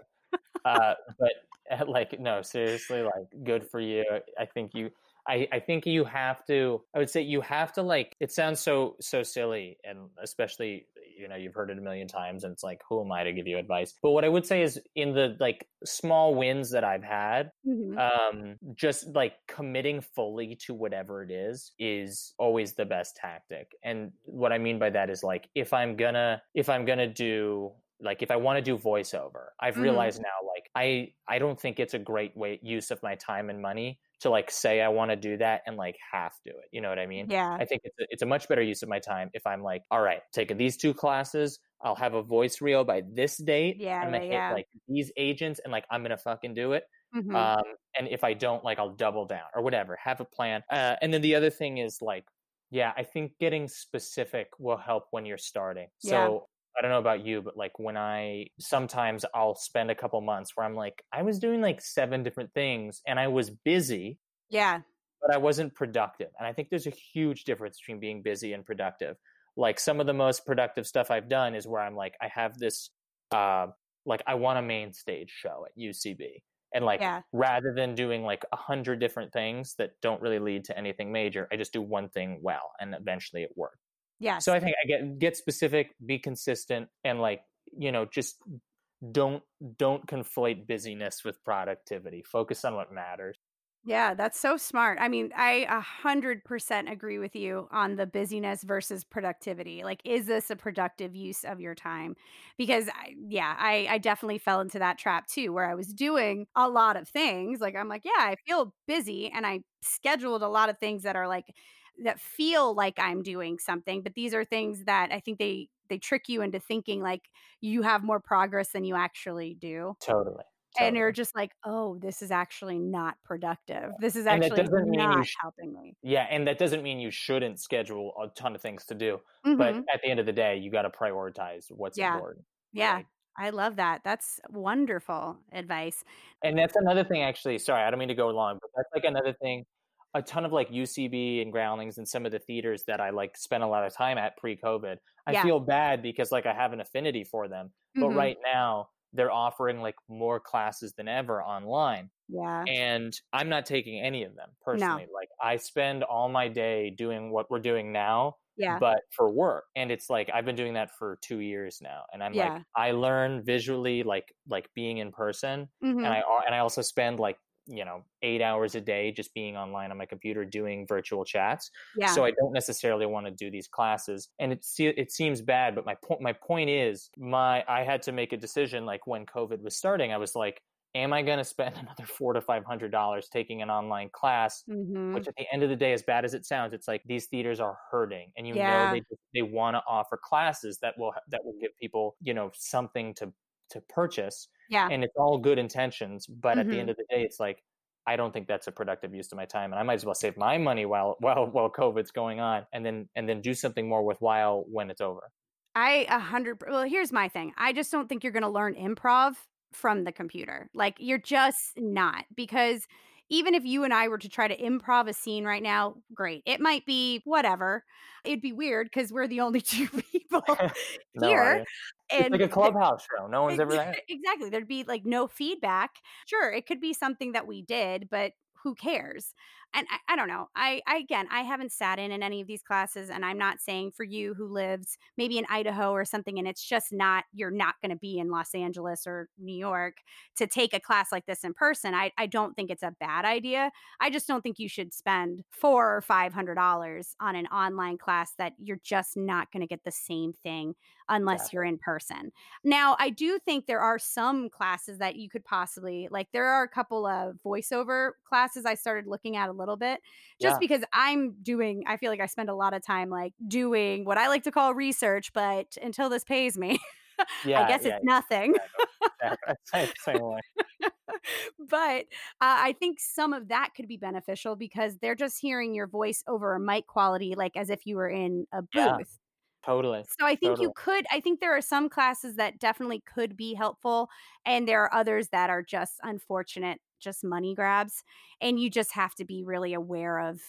uh, but [LAUGHS] like, no, seriously, like, good for you. I think you, I, I think you have to. I would say you have to like. It sounds so so silly, and especially you know you've heard it a million times, and it's like, who am I to give you advice? But what I would say is, in the like small wins that I've had, Mhm. um just like committing fully to whatever it is is always the best tactic and what i mean by that is like if i'm gonna if i'm gonna do like if i want to do voiceover i've Mhm. realized now like i i don't think it's a great way use of my time and money to like say i want to do that and like half do it you know what i mean Yeah. I think it's a, it's a much better use of my time if I'm like, all right, taking these two classes, I'll have a voice reel by this date. Yeah, I'm gonna yeah, hit like these agents and like I'm gonna fucking do it. Mhm. Um, and if I don't, like I'll double down or whatever. Have a plan. Uh, and then the other thing is like, yeah, I think getting specific will help when you're starting. Yeah. So I don't know about you, but like when I sometimes I'll spend a couple months where I'm like, I was doing like seven different things and I was busy yeah. but I wasn't productive. And I think there's a huge difference between being busy and productive. Like some of the most productive stuff I've done is where I'm like, I have this, uh, like I want a main stage show at UCB. And like, Yeah. rather than doing like a hundred different things that don't really lead to anything major, I just do one thing well and eventually it works. Yes. So I think I get, get specific, be consistent and like, you know, just don't, don't conflate busyness with productivity. Focus on what matters. Yeah, that's so smart. I mean, I a hundred percent agree with you on the busyness versus productivity. Like, is this a productive use of your time? Because, I, yeah, I, I definitely fell into that trap too, where I was doing a lot of things. Like, I'm like, yeah, I feel busy, and I scheduled a lot of things that are like that feel like I'm doing something, but these are things that I think they they trick you into thinking like you have more progress than you actually do Totally. and you're just like, oh, this is actually not productive. This is actually mean sh- helping me. Yeah, and that doesn't mean you shouldn't schedule a ton of things to do, but Mhm. at the end of the day, you got to prioritize what's Yeah. important. yeah, right? I love that. That's wonderful advice. And that's another thing, actually. Sorry, I don't mean to go long, but that's like another thing. A ton of like UCB and Groundlings and some of the theaters that I like spent a lot of time at pre-COVID. I Yeah. feel bad because like I have an affinity for them, but Mhm. right now they're offering like more classes than ever online. Yeah. and I'm not taking any of them personally. Like I spend all my day doing what we're doing now, Yeah. but for work. And it's like I've been doing that for 2 years now. And I'm Yeah. like I learn visually like like being in person Mhm. and I and I also spend like you know 8 hours a day just being online on my computer doing virtual chats yeah. so I don't necessarily want to do these classes. And it se- it seems bad, but my point my point is my I had to make a decision like when COVID was starting. I was like, am I going to spend [LAUGHS] another four to five hundred dollars taking an online class? Mhm. Which at the end of the day, as bad as it sounds, it's like these theaters are hurting, and you Yeah. know they they want to offer classes that will that will give people you know something to to purchase, yeah. and it's all good intentions. But at Mhm. the end of the day, it's like I don't think that's a productive use of my time, and I might as well save my money while [LAUGHS] while while COVID's going on, and then and then do something more worthwhile when it's over. I a hundred. Well, here's my thing. I just don't think you're going to learn improv from the computer. Like you're just not because even if you and I were to try to improv a scene right now, great. It might be whatever. It'd be weird because we're the only [LAUGHS] two people [LAUGHS] No, here, and like a clubhouse show. No one's ever there. exactly. There'd be like no feedback. Sure, it could be something that we did, but who cares? And I, I, don't know. I, I again, I haven't sat in in any of these classes, and I'm not saying for you who lives maybe in Idaho or something, and it's just not you're not going to be in Los Angeles or New York to take a class like this in person. I, I don't think it's a bad idea. I just don't think you should spend four or five hundred dollars on an online class that you're just not going to get the same thing unless yeah. you're in person. Now, I do think there are some classes that you could possibly like. There are a couple of voiceover classes I started looking at a little bit just yeah. because I'm doing, I feel like I spend a lot of time like doing what I like to call research, but until this pays me. [LAUGHS] Yeah, I guess [LAUGHS] yeah, [LAUGHS] it's nothing. But uh, I think some of that could be beneficial because they're just hearing your voice over a mic quality, like as if you were in a booth. Totally. So I think totally. you could I think there are some classes that definitely could be helpful and there are others that are just unfortunate just money grabs and you just have to be really aware of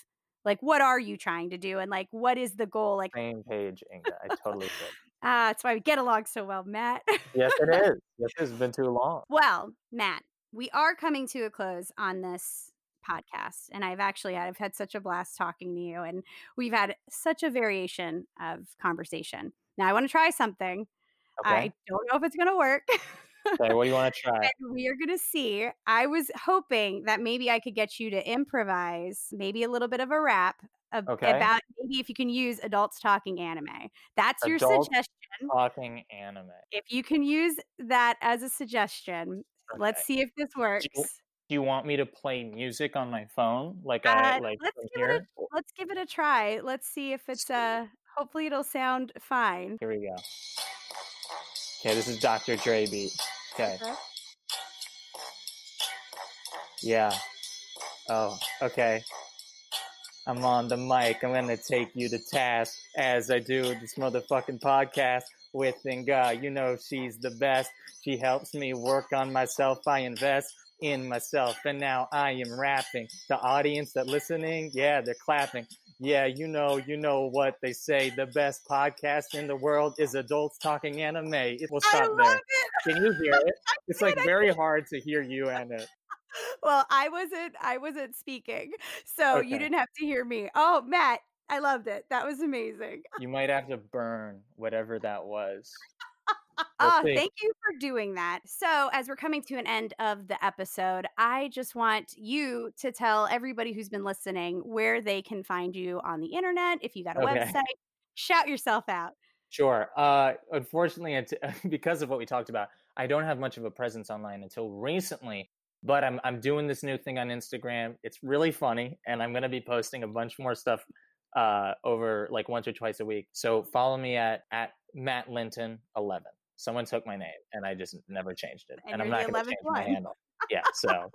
like what are you trying to do and like what is the goal like same page Inga I totally get Ah, that's why we get along so well, Matt. yes, it is. [LAUGHS] Yes, it's been too long. Well, Matt, we are coming to a close on this podcast and i've actually had, i've had such a blast talking to you and we've had such a variation of conversation now i want to try something okay. i don't know if it's going to work [LAUGHS] okay what do you want to [LAUGHS] try we are going to see i was hoping that maybe i could get you to improvise maybe a little bit of a rap okay. about maybe if you can use adults talking anime that's adults your suggestion talking anime if you can use that as a suggestion okay. let's see if this works do you want me to play music on my phone like I uh, like let's give here? it a, let's give it a try. Let's see if it's uh hopefully it'll sound fine. Here we go. Okay, this is Dr. Dre beat. Okay. okay. Yeah. Oh, okay. I'm on the mic. I'm gonna take you to task as I do this motherfucking podcast with Inga. Uh, you know she's the best. She helps me work on myself. I invest in myself. And now I am rapping. The audience that listening, yeah, they're clapping. Yeah, you know, you know what they say. The best podcast in the world is adults talking anime. It will stop there. It. Can you hear it? [LAUGHS] It's like very hard to hear you and it. Well, I wasn't I wasn't speaking. So okay. you didn't have to hear me. Oh, Matt, I loved it. That was amazing. You might have to burn whatever that was oh, thank you for doing that. So, as we're coming to an end of the episode, I just want you to tell everybody who's been listening where they can find you on the internet. If you got a okay. website, shout yourself out. Sure. Uh, unfortunately, [LAUGHS] because of what we talked about, I don't have much of a presence online until recently. But I'm I'm doing this new thing on Instagram. It's really funny, and I'm going to be posting a bunch more stuff uh, over like once or twice a week. So follow me at at Matt Linton eleven someone took my name and I just never changed it. And, and I'm not going to change one. my handle. Yeah. So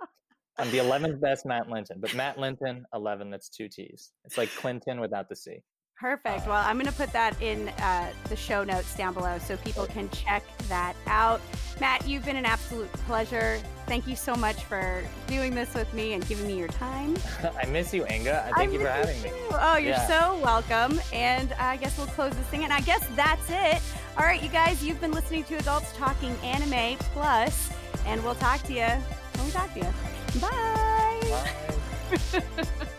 I'm the 11th best Matt Linton, but Matt Linton 11, that's two T's. It's like Clinton without the C. Perfect. Well, I'm going to put that in uh, the show notes down below so people can check that out. Matt, you've been an absolute pleasure. Thank you so much for doing this with me and giving me your time. [LAUGHS] I miss you, Inga. Thank I you for having you. me. Oh, you're yeah. so welcome. And I guess we'll close this thing. And I guess that's it. All right, you guys, you've been listening to Adults Talking Anime Plus, and we'll talk to you when we talk to you. Bye. Bye. [LAUGHS]